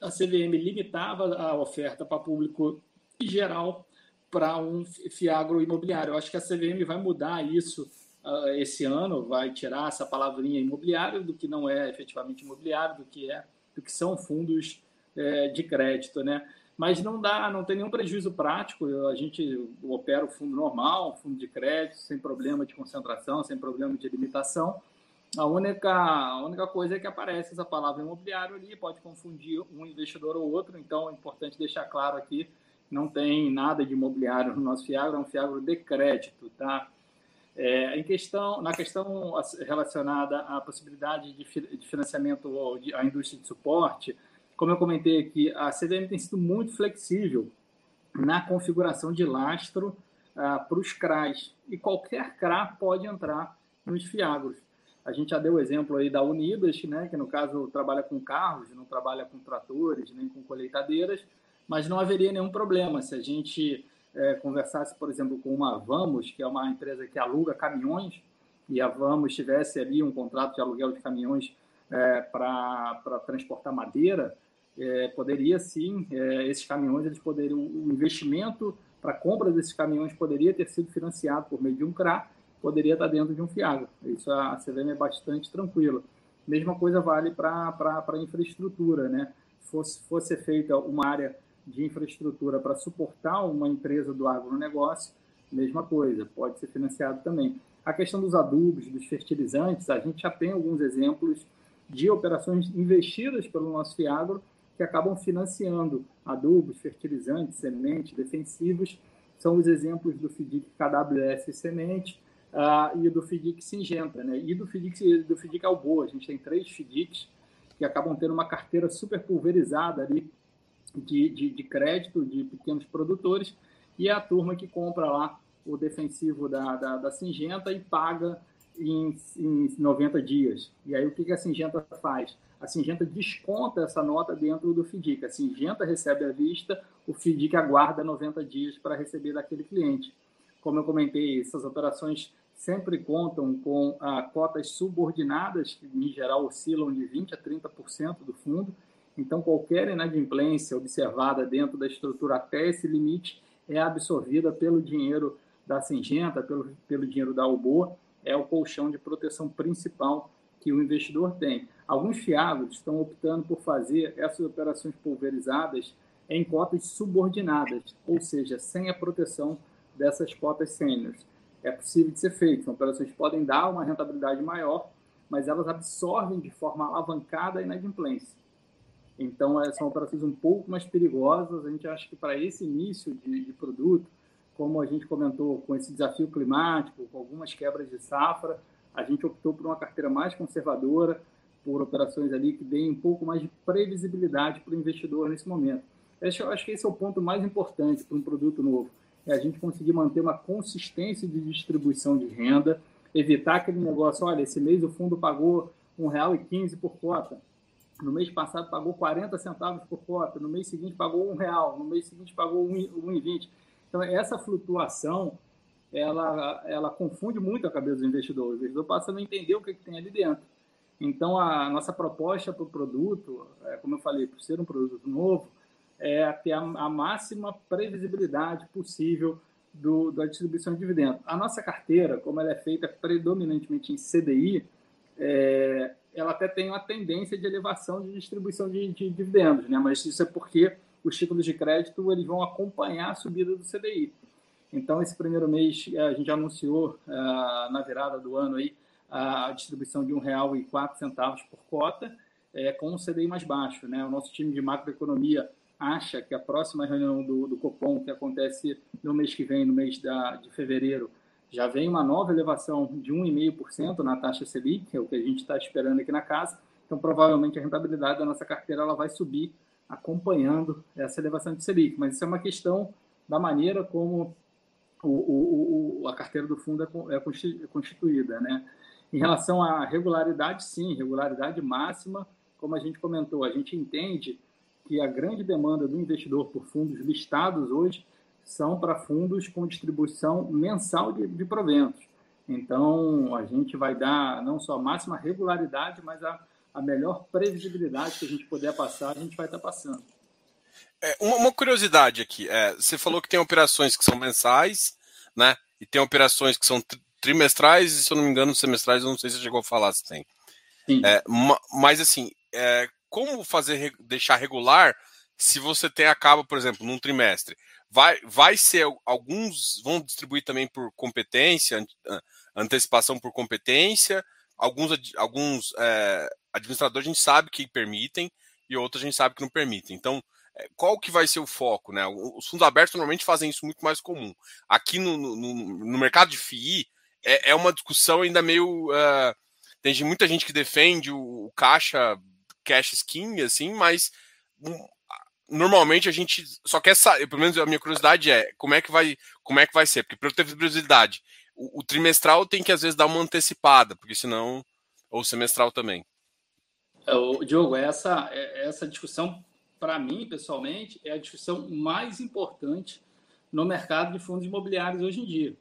CVM limitava a oferta para público geral para um fiagro imobiliário. Eu acho que a CVM vai mudar isso uh, esse ano, vai tirar essa palavrinha imobiliário do que não é efetivamente imobiliário, do que é, do que são fundos é, de crédito, né? Mas não dá, não tem nenhum prejuízo prático. A gente opera o fundo normal, fundo de crédito, sem problema de concentração, sem problema de limitação. A única, a única coisa é que aparece essa palavra imobiliário ali, pode confundir um investidor ou outro, então é importante deixar claro aqui, não tem nada de imobiliário no nosso Fiagro, é um Fiagro de crédito, tá? É, em questão, na questão relacionada à possibilidade de, de financiamento à indústria de suporte, como eu comentei aqui, a CVM tem sido muito flexível na configuração de lastro ah, para os CRAs, e qualquer CRA pode entrar nos Fiagros. A gente já deu o exemplo aí da Unidas, né, que no caso trabalha com carros, não trabalha com tratores, nem com colheitadeiras, mas não haveria nenhum problema se a gente é, conversasse, por exemplo, com uma Vamos, que é uma empresa que aluga caminhões, e a Vamos tivesse ali um contrato de aluguel de caminhões é, para transportar madeira, é, poderia sim, é, esses caminhões, eles poderiam, o investimento para compra desses caminhões poderia ter sido financiado por meio de um CRA, poderia estar dentro de um FIAGA. Isso a CVM é bastante tranquila. Mesma coisa vale para a infraestrutura, né? Fosse, fosse feita uma área de infraestrutura para suportar uma empresa do agronegócio, mesma coisa, pode ser financiado também. A questão dos adubos, dos fertilizantes, a gente já tem alguns exemplos de operações investidas pelo nosso FIAGRO que acabam financiando adubos, fertilizantes, sementes, defensivos. São os exemplos do FIDIC KWS Semente uh, e do FIDIC Singenta, né? e do FIDIC, do FIDIC Alboa. A gente tem três FIDICs que acabam tendo uma carteira super pulverizada ali de, de, de crédito de pequenos produtores e é a turma que compra lá o defensivo da, da, da Singenta e paga em, em 90 dias. E aí o que, que a Singenta faz? A Singenta desconta essa nota dentro do FDIC. A Singenta recebe à vista, o FDIC aguarda 90 dias para receber daquele cliente. Como eu comentei, essas operações sempre contam com ah, cotas subordinadas, que em geral oscilam de 20% a 30% do fundo. Então, qualquer inadimplência observada dentro da estrutura até esse limite é absorvida pelo dinheiro da Singenta, pelo, pelo dinheiro da Alboa, é o colchão de proteção principal que o investidor tem. Alguns fiados estão optando por fazer essas operações pulverizadas em cotas subordinadas, ou seja, sem a proteção dessas cotas sêniores. É possível de ser feito, são operações que podem dar uma rentabilidade maior, mas elas absorvem de forma alavancada a inadimplência. Então, são operações um pouco mais perigosas. A gente acha que para esse início de, de produto, como a gente comentou, com esse desafio climático, com algumas quebras de safra, a gente optou por uma carteira mais conservadora, por operações ali que deem um pouco mais de previsibilidade para o investidor nesse momento. Eu acho que esse é o ponto mais importante para um produto novo, é a gente conseguir manter uma consistência de distribuição de renda, evitar aquele negócio, olha, esse mês o fundo pagou R$ 1,15 por cota, no mês passado pagou 40 centavos por cota, no mês seguinte pagou um real, no mês seguinte pagou 1,20. Então, essa flutuação, ela, ela confunde muito a cabeça do investidor. O investidor passa a não entender o que, que tem ali dentro. Então, a nossa proposta para o produto, é, como eu falei, por ser um produto novo, é ter a, a máxima previsibilidade possível do, da distribuição de dividendos. A nossa carteira, como ela é feita predominantemente em CDI, é, ela até tem uma tendência de elevação de distribuição de, de dividendos, né? mas isso é porque os títulos de crédito eles vão acompanhar a subida do CDI. Então, esse primeiro mês, eh, a gente anunciou uh, na virada do ano aí, a distribuição de R$ 1,04 por cota, é, com um CDI mais baixo. Né? O nosso time de macroeconomia acha que a próxima reunião do, do Copom, que acontece no mês que vem, no mês da, de fevereiro, já vem uma nova elevação de 1,5% na taxa Selic, que é o que a gente está esperando aqui na casa. Então, provavelmente, a rentabilidade da nossa carteira ela vai subir acompanhando essa elevação de Selic, mas isso é uma questão da maneira como o, o, o, a carteira do fundo é, é constituída. Né? Em relação à regularidade, sim, regularidade máxima, como a gente comentou, a gente entende que a grande demanda do investidor por fundos listados hoje são para fundos com distribuição mensal de, de proventos. Então, a gente vai dar não só a máxima regularidade, mas a a melhor previsibilidade que a gente puder passar, a gente vai estar passando. É, uma, uma, curiosidade aqui, é, você falou que tem operações que são mensais, né? E tem operações que são trimestrais e, se eu não me engano, semestrais, eu não sei se você chegou a falar se tem. Sim. É, mas assim, é, como fazer deixar regular se você tem acaba, por exemplo, num trimestre? Vai, vai ser alguns vão distribuir também por competência, antecipação por competência, alguns, alguns é, administradores a gente sabe que permitem e outros a gente sabe que não permitem. Então, é, qual que vai ser o foco? Né? Os fundos abertos normalmente fazem isso muito mais comum. Aqui no, no, no mercado de FII é, é, uma discussão ainda meio. Uh, tem muita gente que defende o, o caixa cash skin, assim, mas um, normalmente a gente só quer saber, pelo menos a minha curiosidade é como é que vai, como é que vai ser, porque para eu ter visibilidade, o, o, trimestral tem que às vezes dar uma antecipada, porque senão ou semestral também. É, o Diogo, essa essa discussão para mim pessoalmente é a discussão mais importante no mercado de fundos imobiliários hoje em dia.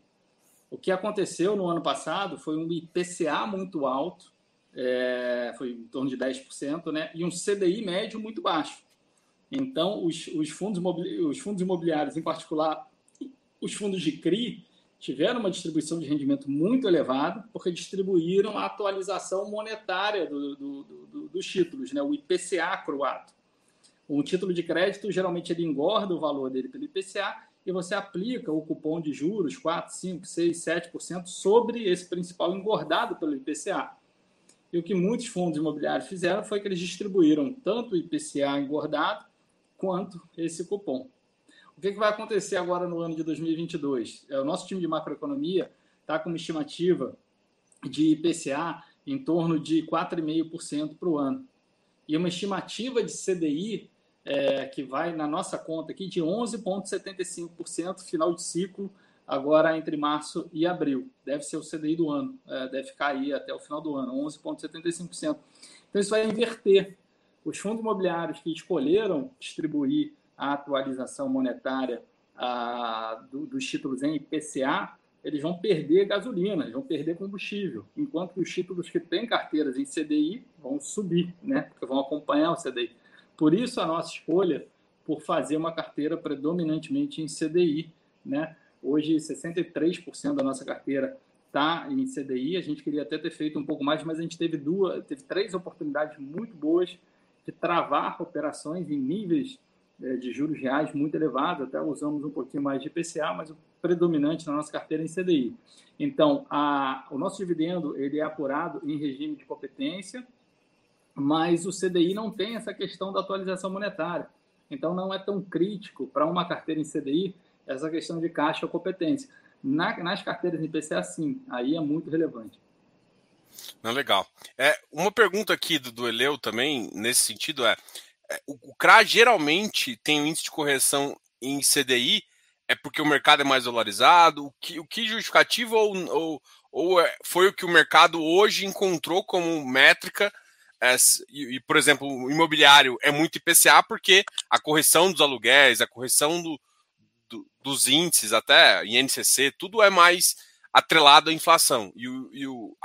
O que aconteceu no ano passado foi um IPCA muito alto, é, foi em torno de 10%, né, e um CDI médio muito baixo. Então, os, os, fundos, os fundos imobiliários, em particular os fundos de CRI, tiveram uma distribuição de rendimento muito elevada, porque distribuíram a atualização monetária do, do, do, dos títulos, né, o IPCA croato. Um título de crédito, geralmente, ele engorda o valor dele pelo IPCA e você aplica o cupom de juros 4, 5, 6, 7% sobre esse principal engordado pelo IPCA. E o que muitos fundos imobiliários fizeram foi que eles distribuíram tanto o IPCA engordado quanto esse cupom. O que, que vai acontecer agora no ano de 2022? É, o nosso time de macroeconomia está com uma estimativa de IPCA em torno de 4,5% para o ano. E uma estimativa de CDI é, que vai na nossa conta aqui de 11,75% final de ciclo, agora entre março e abril. Deve ser o CDI do ano, é, deve ficar aí até o final do ano, 11,75%. Então isso vai inverter. Os fundos imobiliários que escolheram distribuir a atualização monetária a, do, dos títulos em IPCA, eles vão perder gasolina, eles vão perder combustível, enquanto que os títulos que têm carteiras em CDI vão subir, né? Porque vão acompanhar o CDI. Por isso a nossa escolha por fazer uma carteira predominantemente em CDI, né? Hoje 63% da nossa carteira está em CDI. A gente queria até ter feito um pouco mais, mas a gente teve duas, teve três oportunidades muito boas de travar operações em níveis de juros reais muito elevados. Até usamos um pouquinho mais de IPCA, mas o predominante na nossa carteira é em CDI. Então, a, o nosso dividendo ele é apurado em regime de competência mas o CDI não tem essa questão da atualização monetária. Então, não é tão crítico para uma carteira em CDI essa questão de caixa ou competência. Na, nas carteiras em IPCA, sim, aí é muito relevante. Não, legal. É, uma pergunta aqui do, do Eleu também, nesse sentido, é, é o, o CRA geralmente tem um índice de correção em CDI, é porque o mercado é mais dolarizado? O que, o que justificativo ou, ou, ou é, foi o que o mercado hoje encontrou como métrica é, e, e, por exemplo, o imobiliário é muito IPCA porque a correção dos aluguéis, a correção do, do, dos índices, até INCC, tudo é mais atrelado à inflação. E o, e o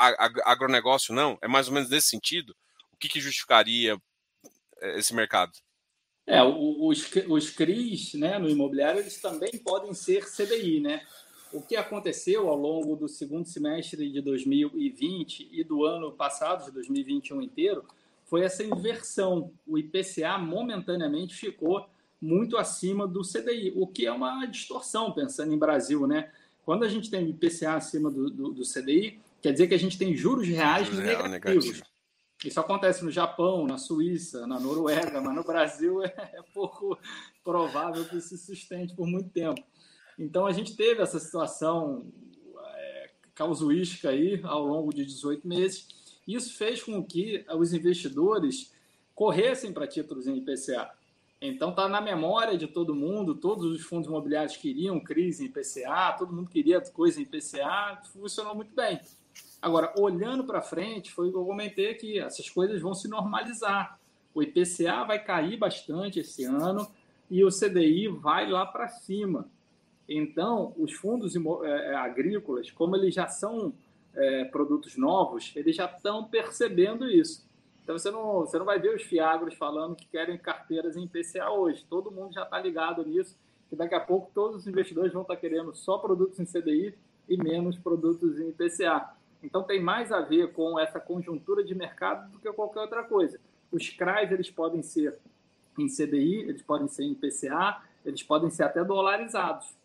agronegócio não? É mais ou menos nesse sentido? O que, que justificaria é, esse mercado? É, os, os CRIs né, no imobiliário eles também podem ser CDI, né? O que aconteceu ao longo do segundo semestre de 2020 e do ano passado, de 2021 inteiro, foi essa inversão. O IPCA momentaneamente ficou muito acima do CDI, o que é uma distorção, pensando em Brasil, né? Quando a gente tem IPCA acima do, do, do CDI, quer dizer que a gente tem juros reais juros negativos. Negativo. Isso acontece no Japão, na Suíça, na Noruega, mas no Brasil é, é pouco provável que se sustente por muito tempo. Então a gente teve essa situação é, causuística aí ao longo de 18 meses. Isso fez com que os investidores corressem para títulos em IPCA. Então está na memória de todo mundo, todos os fundos imobiliários queriam crise em IPCA, todo mundo queria coisa em IPCA, funcionou muito bem. Agora, olhando para frente, foi o que eu comentei aqui, essas coisas vão se normalizar. O IPCA vai cair bastante esse ano e o CDI vai lá para cima. Então, os fundos é, é, agrícolas, como eles já são é, produtos novos, eles já estão percebendo isso. Então, você não, você não vai ver os fiagros falando que querem carteiras em PCA hoje. Todo mundo já está ligado nisso, que daqui a pouco todos os investidores vão estar tá querendo só produtos em CDI e menos produtos em PCA. Então, tem mais a ver com essa conjuntura de mercado do que qualquer outra coisa. Os CRAs, eles podem ser em CDI, eles podem ser em PCA, eles podem ser até dolarizados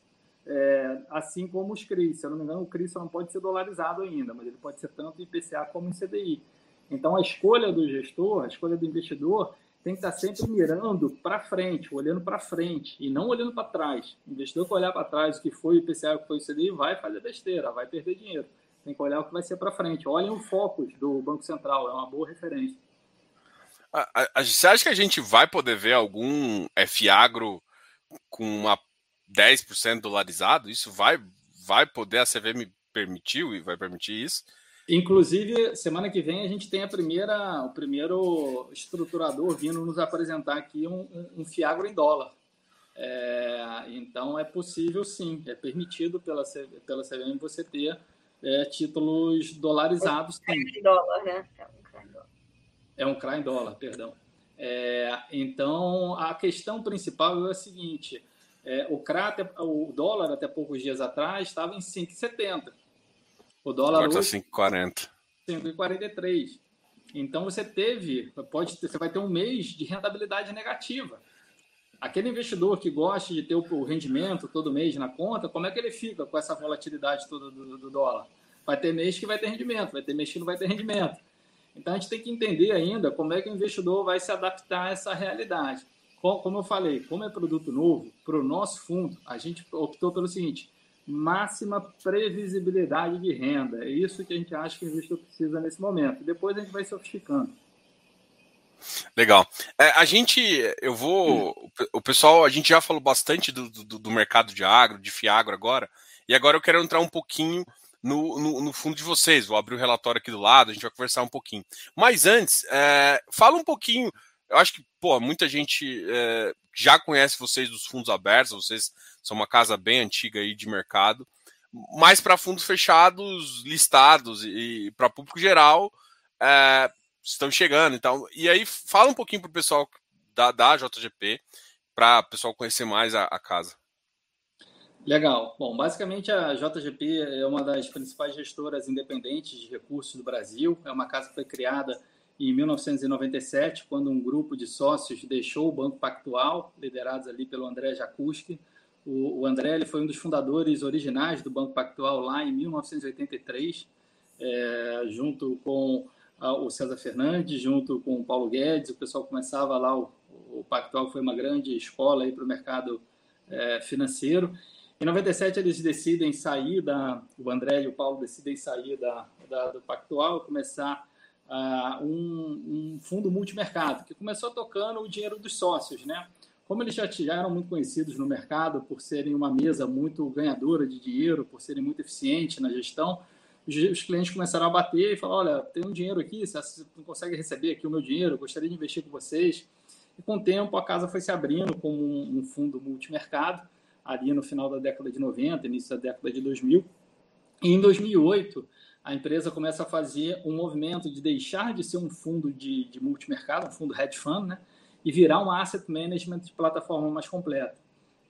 é, assim como os CRIs. Se eu não me engano, o CRI só não pode ser dolarizado ainda, mas ele pode ser tanto em IPCA como em CDI. Então, a escolha do gestor, a escolha do investidor, tem que estar sempre mirando para frente, olhando para frente e não olhando para trás. O investidor que olhar para trás o que foi o IPCA, o que foi o CDI, vai fazer besteira, vai perder dinheiro. Tem que olhar o que vai ser para frente. Olhem o foco do Banco Central, é uma boa referência. Você acha que a gente vai poder ver algum FIAGRO com uma 10% dolarizado, isso vai, vai poder, a CVM permitiu e vai permitir isso? Inclusive, semana que vem a gente tem a primeira, o primeiro estruturador vindo nos apresentar aqui um, um, um Fiagro em dólar. É, então é possível sim, é permitido pela, pela CVM você ter é, títulos dolarizados. É um dólar, né? É um CRA dólar. É um CRA em dólar, perdão. É, então a questão principal é a seguinte: é, o, CRA, o dólar até poucos dias atrás estava em 5,70. O dólar Agora está 5,40. 5,43. Então você teve, pode, você vai ter um mês de rentabilidade negativa. Aquele investidor que gosta de ter o rendimento todo mês na conta, como é que ele fica com essa volatilidade toda do, do dólar? Vai ter mês que vai ter rendimento, vai ter mês que não vai ter rendimento. Então a gente tem que entender ainda como é que o investidor vai se adaptar a essa realidade. Como eu falei, como é produto novo, para o nosso fundo, a gente optou pelo seguinte: máxima previsibilidade de renda. É isso que a gente acha que o investidor precisa nesse momento. Depois a gente vai sofisticando. Legal. É, a gente, eu vou. Hum. O pessoal, a gente já falou bastante do, do, do, mercado de agro, de Fiagro agora, e agora eu quero entrar um pouquinho no, no, no, fundo de vocês. Vou abrir o relatório aqui do lado, a gente vai conversar um pouquinho. Mas antes, é, fala um pouquinho. Eu acho que, pô, muita gente é, já conhece vocês dos fundos abertos, vocês são uma casa bem antiga aí de mercado, mas para fundos fechados, listados e, e para público geral, é, estão chegando. Então, e aí fala um pouquinho para o pessoal da, da JGP, para o pessoal conhecer mais a, a, casa. Legal. Bom, basicamente a JGP é uma das principais gestoras independentes de recursos do Brasil. É uma casa que foi criada em 1997, quando um grupo de sócios deixou o Banco Pactual, liderados ali pelo André Jacuski. O, o André ele foi um dos fundadores originais do Banco Pactual lá em 1983, é, junto com o César Fernandes, junto com o Paulo Guedes, o pessoal começava lá, o, o Pactual foi uma grande escola para o mercado é, financeiro. Em 97 eles decidem sair da, o André e o Paulo decidem sair da, da do Pactual e começar uh, um, um, fundo multimercado, que começou tocando o dinheiro dos sócios, né? Como eles já, já eram muito conhecidos no mercado por serem uma mesa muito ganhadora de dinheiro, por serem muito eficientes na gestão, os clientes começaram a bater e falaram, olha, tem um dinheiro aqui, você não consegue receber aqui o meu dinheiro, gostaria de investir com vocês. E com o tempo a casa foi se abrindo como um, fundo multimercado, ali no final da década de 90, início da década de 2000. E em 2008, a empresa começa a fazer um movimento de deixar de ser um fundo de, de multimercado, um fundo hedge fund, né? e virar um asset management de plataforma mais completa.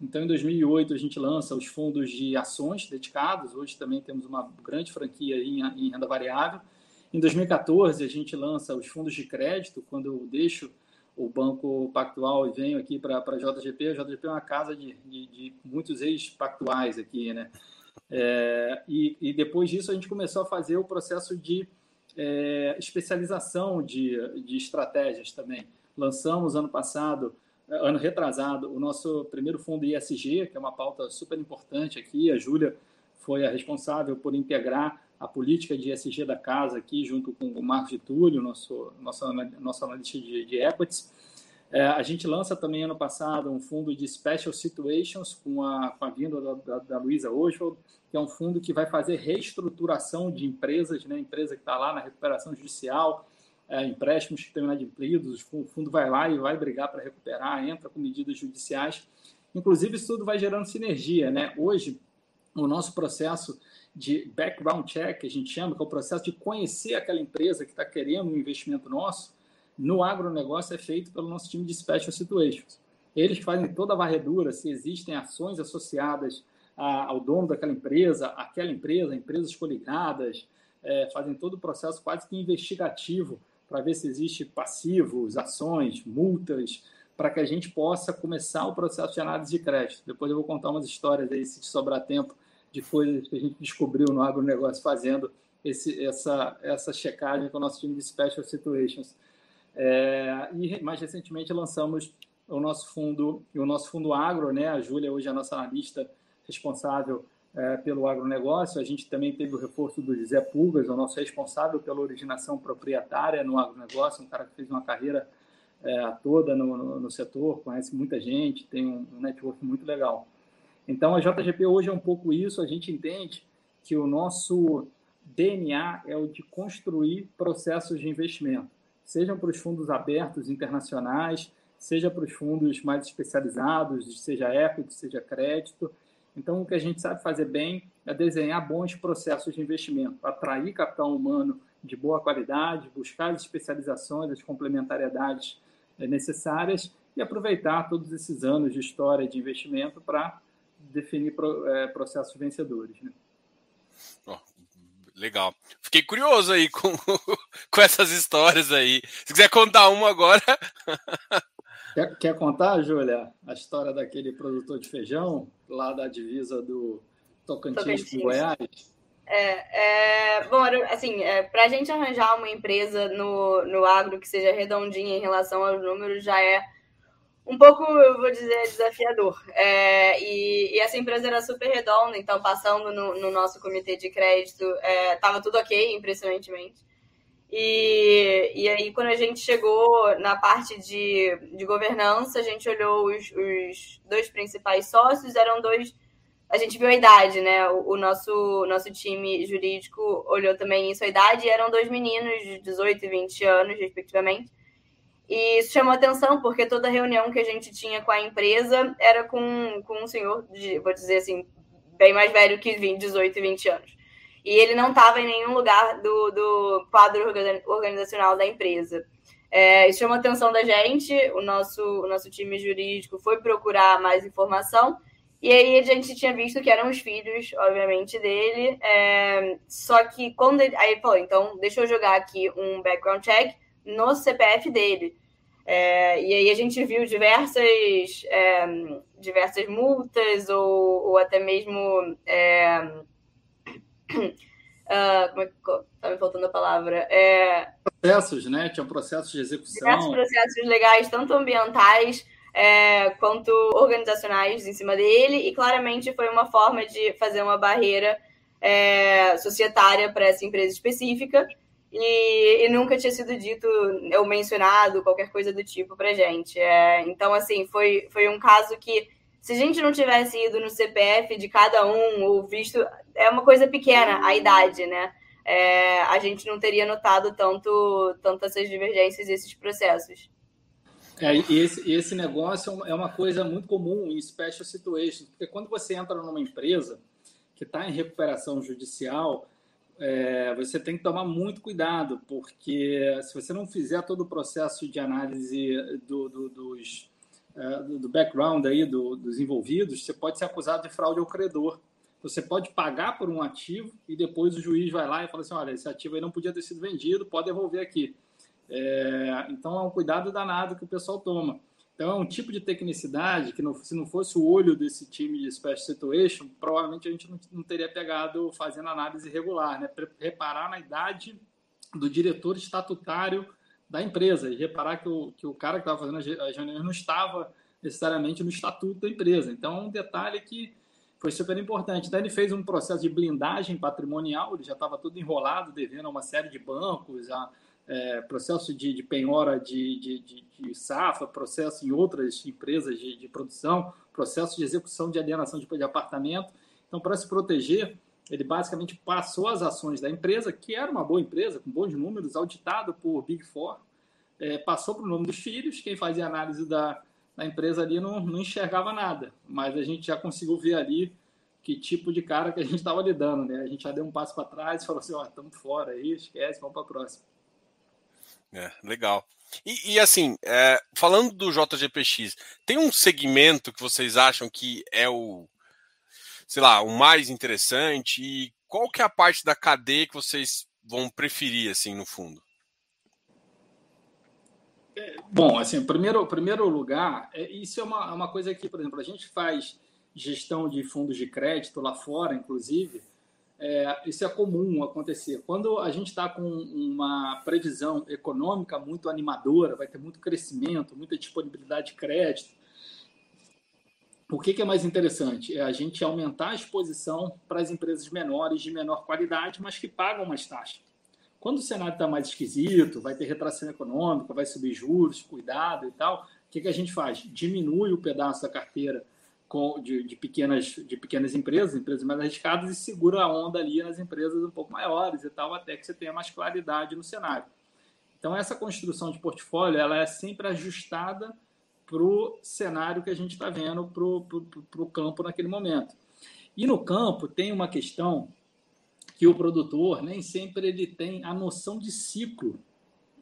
Então, em 2008, a gente lança os fundos de ações dedicados. Hoje também temos uma grande franquia em, em renda variável. Em 2014, a gente lança os fundos de crédito. Quando eu deixo o Banco Pactual e venho aqui para a JGP, a JGP é uma casa de, de, de muitos ex-pactuais aqui, né? É, e, e, depois disso, a gente começou a fazer o processo de é, especialização de, de estratégias também. Lançamos ano passado ano retrasado, o nosso primeiro fundo ISG, que é uma pauta super importante aqui. A Júlia foi a responsável por integrar a política de ISG da casa aqui, junto com o Marcos de Túlio, nosso, nosso, nosso analista de, de equities. É, a gente lança também ano passado um fundo de Special Situations com a, com a vinda da, da, da Luísa Oswald, que é um fundo que vai fazer reestruturação de empresas, né, empresa que está lá na recuperação judicial, é, empréstimos que estão inadimplidos, o fundo vai lá e vai brigar para recuperar, entra com medidas judiciais. Inclusive, isso tudo vai gerando sinergia. Né? Hoje, o nosso processo de background check, que a gente chama, que é o processo de conhecer aquela empresa que está querendo um investimento nosso, no agronegócio é feito pelo nosso time de Special Situations. Eles fazem toda a varredura, se existem ações associadas ao dono daquela empresa, aquela empresa, empresas coligadas, é, fazem todo o processo quase que investigativo para ver se existe passivos, ações, multas, para que a gente possa começar o processo de análise de crédito. Depois eu vou contar umas histórias aí, se sobrar tempo, de coisas que a gente descobriu no agronegócio fazendo esse, essa, essa checagem com o nosso time de Special Situations. É, e mais recentemente lançamos o nosso fundo, o nosso fundo agro, né? A Júlia hoje é a nossa analista responsável é, pelo agronegócio. A gente também teve o reforço do José Pulgas, o nosso responsável pela originação proprietária no agronegócio, um cara que fez uma carreira é, toda no, no, no, setor, conhece muita gente, tem um, um network muito legal. Então, a JGP hoje é um pouco isso, a gente entende que o nosso DNA é o de construir processos de investimento, sejam para os fundos abertos internacionais, seja para os fundos mais especializados, seja equity, seja crédito. Então, o que a gente sabe fazer bem é desenhar bons processos de investimento, atrair capital humano de boa qualidade, buscar as especializações, as complementariedades eh, necessárias e aproveitar todos esses anos de história de investimento para definir é, processos vencedores. Né? Oh, legal. Fiquei curioso aí com, com essas histórias aí. Se quiser contar uma agora. Quer, quer contar, Júlia, a história daquele produtor de feijão lá da divisa do Tocantins, Tocantins. com Goiás? É, é, bom, assim, é, para a gente arranjar uma empresa no, no agro que seja redondinha em relação aos números já é um pouco, eu vou dizer, desafiador. É, e, e, essa empresa era super redonda, então passando no, no nosso comitê de crédito, estava é, tudo ok, impressionantemente. E, e aí, quando a gente chegou na parte de, de governança, a gente olhou os, os dois principais sócios, eram dois. A gente viu a idade, né? O, o nosso, nosso time jurídico olhou também isso, a idade, e eram dois meninos de 18 e 20 anos, respectivamente. E isso chamou atenção, porque toda reunião que a gente tinha com a empresa era com, com um senhor, de, vou dizer assim, bem mais velho que 20, 18 e 20 anos e ele não estava em nenhum lugar do, do quadro organizacional da empresa. É, isso chamou a atenção da gente, o nosso, o nosso time jurídico foi procurar mais informação, e aí a gente tinha visto que eram os filhos, obviamente, dele, é, só que quando ele, aí ele falou, então deixa eu jogar aqui um background check no CPF dele. É, e aí a gente viu diversas, é, diversas multas ou, ou até mesmo é, Uh, como é que tá me faltando a palavra? É... Processos, né? Tinha processos de execução. Diversos processos legais, tanto ambientais é, quanto organizacionais em cima dele, e claramente foi uma forma de fazer uma barreira é, societária para essa empresa específica. E, e, nunca tinha sido dito ou mencionado qualquer coisa do tipo para gente. É, então, assim, foi, foi um caso que se a gente não tivesse ido no CPF de cada um, ou visto. É uma coisa pequena a idade, né? É, a gente não teria notado tanto, tanto essas divergências e esses processos. É, esse, esse negócio é uma coisa muito comum em special situations, porque quando você entra numa empresa que está em recuperação judicial, é, você tem que tomar muito cuidado, porque se você não fizer todo o processo de análise do, do, dos, do background aí do, dos envolvidos, você pode ser acusado de fraude ao credor. Você pode pagar por um ativo e depois o juiz vai lá e fala assim: olha, esse ativo aí não podia ter sido vendido, pode devolver aqui. É, então é um cuidado danado que o pessoal toma. Então é um tipo de tecnicidade que, não, se não fosse o olho desse time de Special Situation, provavelmente a gente não, não teria pegado fazendo análise regular, né? Reparar na idade do diretor estatutário da empresa e reparar que o, que o cara que estava fazendo as reuniões não estava necessariamente no estatuto da empresa. Então, um detalhe que foi super importante. Então, ele fez um processo de blindagem patrimonial, ele já estava todo enrolado, devendo a uma série de bancos, a, é, processo de, de penhora de, de, de, de safra, processo em outras empresas de, produção, processo de execução de alienação de apartamento. Então, para se proteger, ele basicamente passou as ações da empresa, que era uma boa empresa, com bons números, auditado por Big Four, é, passou para o nome dos filhos. Quem fazia análise da, da empresa ali não, não enxergava nada, mas a gente já conseguiu ver ali que tipo de cara que a gente estava lidando, né? A gente já deu um passo para trás e falou assim: ó, estamos fora aí, esquece, vamos para a próxima. É, legal. E, e assim, é, falando do JGPX, tem um segmento que vocês acham que é o, sei lá, o mais interessante? E qual que é a parte da cadeia que vocês vão preferir, assim, no fundo? É, bom, assim, primeiro, primeiro lugar, é, isso é uma, é uma coisa que, por exemplo, a gente faz gestão de fundos de crédito lá fora, inclusive, é, isso é comum acontecer. Quando a gente está com uma previsão econômica muito animadora, vai ter muito crescimento, muita disponibilidade de crédito, o que, que, é mais interessante? É a gente aumentar a exposição para as empresas menores de menor qualidade, mas que pagam mais taxa. Quando o cenário está mais esquisito, vai ter retração econômica, vai subir juros, cuidado e tal, o que, que a gente faz? Diminui o pedaço da carteira de, de, pequenas, de pequenas empresas, empresas mais arriscadas, e segura a onda ali nas empresas um pouco maiores e tal, até que você tenha mais claridade no cenário. Então, essa construção de portfólio ela é sempre ajustada para o cenário que a gente está vendo para o campo naquele momento. E no campo tem uma questão que o produtor nem sempre ele tem a noção de ciclo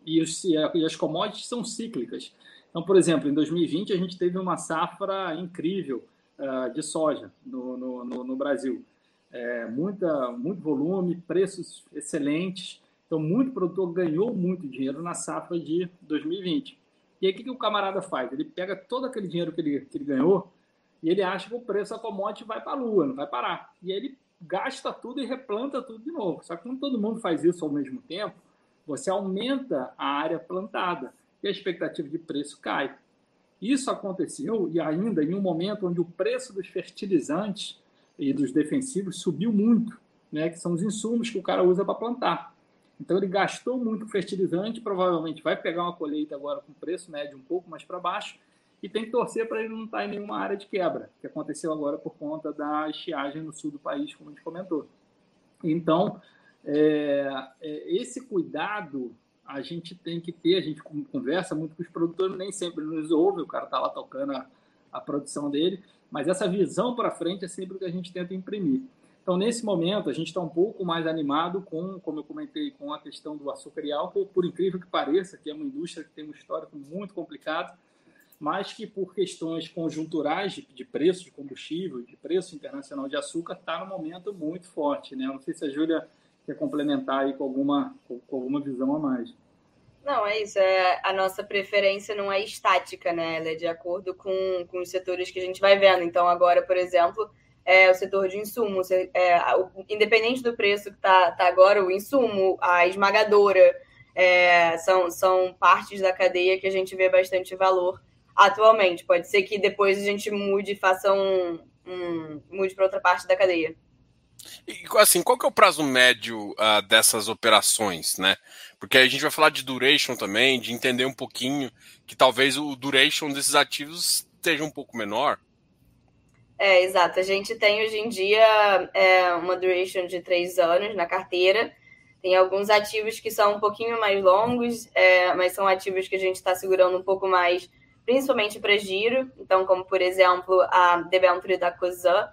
e, os, e as commodities são cíclicas. Então, por exemplo, em 2020 a gente teve uma safra incrível uh, de soja no, no, no, no Brasil. É, muita, muito volume, preços excelentes. Então, muito produtor ganhou muito dinheiro na safra de 2020. E aí, o que, que o camarada faz? Ele pega todo aquele dinheiro que ele, que ele ganhou e ele acha que o preço da commodity vai para a lua, não vai parar. E aí ele gasta tudo e replanta tudo de novo. Só que quando todo mundo faz isso ao mesmo tempo, você aumenta a área plantada e a expectativa de preço cai. Isso aconteceu e ainda em um momento onde o preço dos fertilizantes e dos defensivos subiu muito, né, que são os insumos que o cara usa para plantar. Então ele gastou muito fertilizante, provavelmente vai pegar uma colheita agora com preço médio um pouco mais para baixo e tem que torcer para ele não estar tá em nenhuma área de quebra, que aconteceu agora por conta da estiagem no sul do país, como a gente comentou. Então, é, é, esse cuidado a gente tem que ter, a gente conversa muito com os produtores, nem sempre nos ouve, o cara está lá tocando a, a produção dele, mas essa visão para frente é sempre o que a gente tenta imprimir. Então, nesse momento, a gente está um pouco mais animado com, como eu comentei, com a questão do açúcar e álcool, por incrível que pareça, que é uma indústria que tem um histórico muito complicado, mas que por questões conjunturais de, de preço de combustível, de preço internacional de açúcar, está no momento muito forte. Né? Não sei se a Júlia quer complementar aí com alguma, com, com alguma visão a mais. Não, é isso. É, a nossa preferência não é estática, né? Ela é de acordo com, com os setores que a gente vai vendo. Então, agora, por exemplo, é o setor de insumos. É, independente do preço que está tá agora, o insumo, a esmagadora, é, são, são partes da cadeia que a gente vê bastante valor atualmente. Pode ser que depois a gente mude, faça um, um mude para outra parte da cadeia. E assim, qual que é o prazo médio uh, dessas operações, né? Porque a gente vai falar de duration também, de entender um pouquinho que talvez o duration desses ativos esteja um pouco menor. É, exato. A gente tem hoje em dia é, uma duration de três anos na carteira. Tem alguns ativos que são um pouquinho mais longos, é, mas são ativos que a gente está segurando um pouco mais principalmente para giro, então como por exemplo a debenture da COSAN,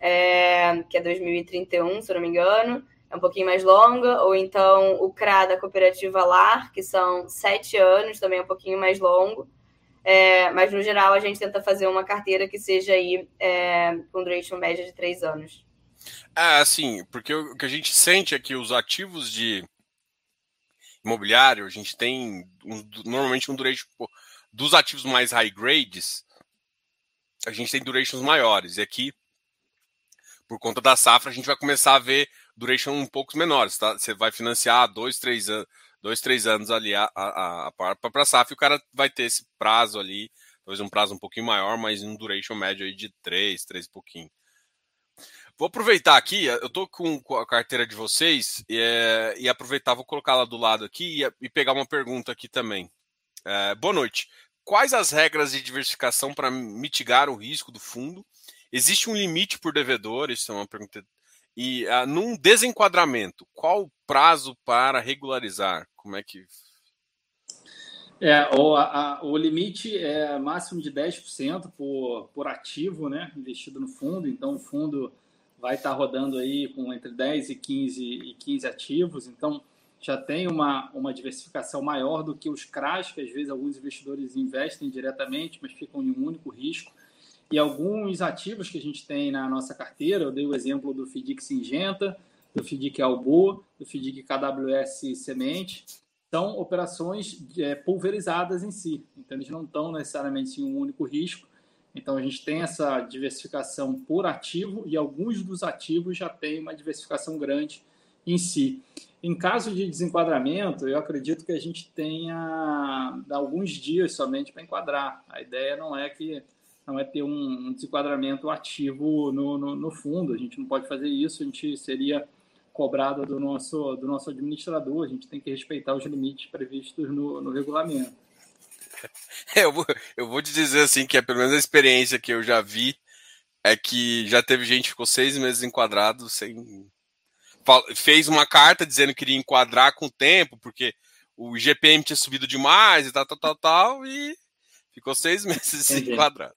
é, que é 2031, se eu não me engano, é um pouquinho mais longa, ou então o CRA da cooperativa LAR, que são sete anos, também é um pouquinho mais longo, é, mas no geral a gente tenta fazer uma carteira que seja aí é, com duration média de três anos. É, assim, porque o que a gente sente é que os ativos de imobiliário, a gente tem um, normalmente um duration dos ativos mais high grades, a gente tem durations maiores. E aqui, por conta da safra, a gente vai começar a ver duration um pouco menores. Tá? Você vai financiar dois, três, an dois, três anos ali a, a, a para a safra e o cara vai ter esse prazo ali, talvez um prazo um pouquinho maior, mas um duration médio aí de três, três e pouquinho. Vou aproveitar aqui, eu estou com a carteira de vocês e, é, e aproveitar, vou colocar ela do lado aqui e, e pegar uma pergunta aqui também. É, boa noite. Quais as regras de diversificação para mitigar o risco do fundo? Existe um limite por devedor? Isso é uma pergunta. E uh, num desenquadramento, qual o prazo para regularizar? Como é que. É, o, a, o limite é máximo de 10% por, por ativo né, investido no fundo. Então, o fundo vai estar rodando aí com entre 10 e 15, e 15 ativos. Então, já tem uma, uma diversificação maior do que os CRAs, que às vezes alguns investidores investem diretamente, mas ficam em um único risco. E alguns ativos que a gente tem na nossa carteira, eu dei o exemplo do FDIC Singenta, do FDIC Albo, do FDIC KWS Semente, são operações é, pulverizadas em si. Então, eles não estão necessariamente em um único risco. Então, a gente tem essa diversificação por ativo e alguns dos ativos já têm uma diversificação grande em si. Em caso de desenquadramento, eu acredito que a gente tenha alguns dias somente para enquadrar. A ideia não é que não é ter um desenquadramento ativo no, no, no, fundo. A gente não pode fazer isso. A gente seria cobrado do nosso do nosso administrador. A gente tem que respeitar os limites previstos no, no regulamento. Eu vou, eu vou te dizer assim que é pelo menos a experiência que eu já vi é que já teve gente que ficou seis meses enquadrado sem fez uma carta dizendo que iria enquadrar com o tempo, porque o GPM tinha subido demais e tal, tal, tal, tal, e ficou seis meses desenquadrado.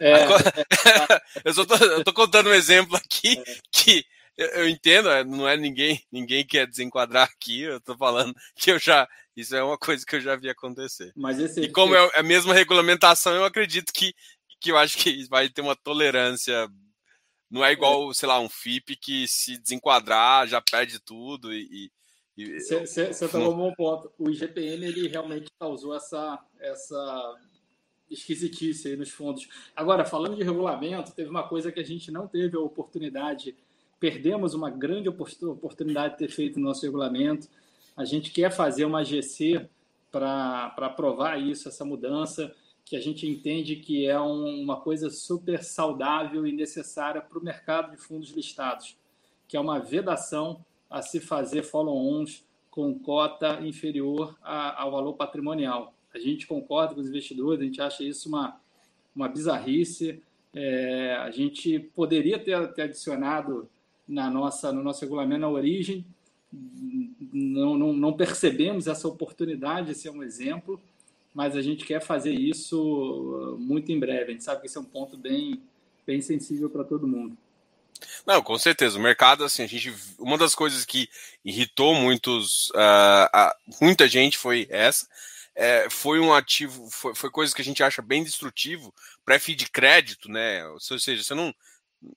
É, Agora, eu, só tô, eu tô contando um exemplo aqui é. que eu, eu, entendo, é, não é ninguém, ninguém quer desenquadrar aqui, eu tô falando que eu já. Isso é uma coisa que eu já vi acontecer. Mas esse, e como é a mesma regulamentação, eu acredito que, que eu acho que vai ter uma tolerância. Não é igual, sei lá, um FIP que se desenquadrar já perde tudo e. Você tomou um bom ponto. O IGPM ele realmente causou essa, essa esquisitice aí nos fundos. Agora, falando de regulamento, teve uma coisa que a gente não teve a oportunidade, perdemos uma grande oportunidade de ter feito no nosso regulamento. A gente quer fazer uma GC para aprovar isso, essa mudança, que a gente entende que é um, uma coisa super saudável e necessária para o mercado de fundos listados, que é uma vedação a se fazer follow-ons com cota inferior a, ao valor patrimonial. A gente concorda com os investidores, a gente acha isso uma, uma bizarrice. É, a gente poderia ter, ter adicionado na nossa, no nosso regulamento na origem, não, não, não percebemos essa oportunidade, esse é um exemplo, mas a gente quer fazer isso muito em breve. A gente sabe que esse é um ponto bem, bem sensível para todo mundo. Não, com certeza. O mercado, assim, a gente. Uma das coisas que irritou muitos, uh, uh, muita gente foi essa é, foi um ativo, foi, foi coisa que a gente acha bem destrutivo para FI de crédito, né? Ou seja, você não,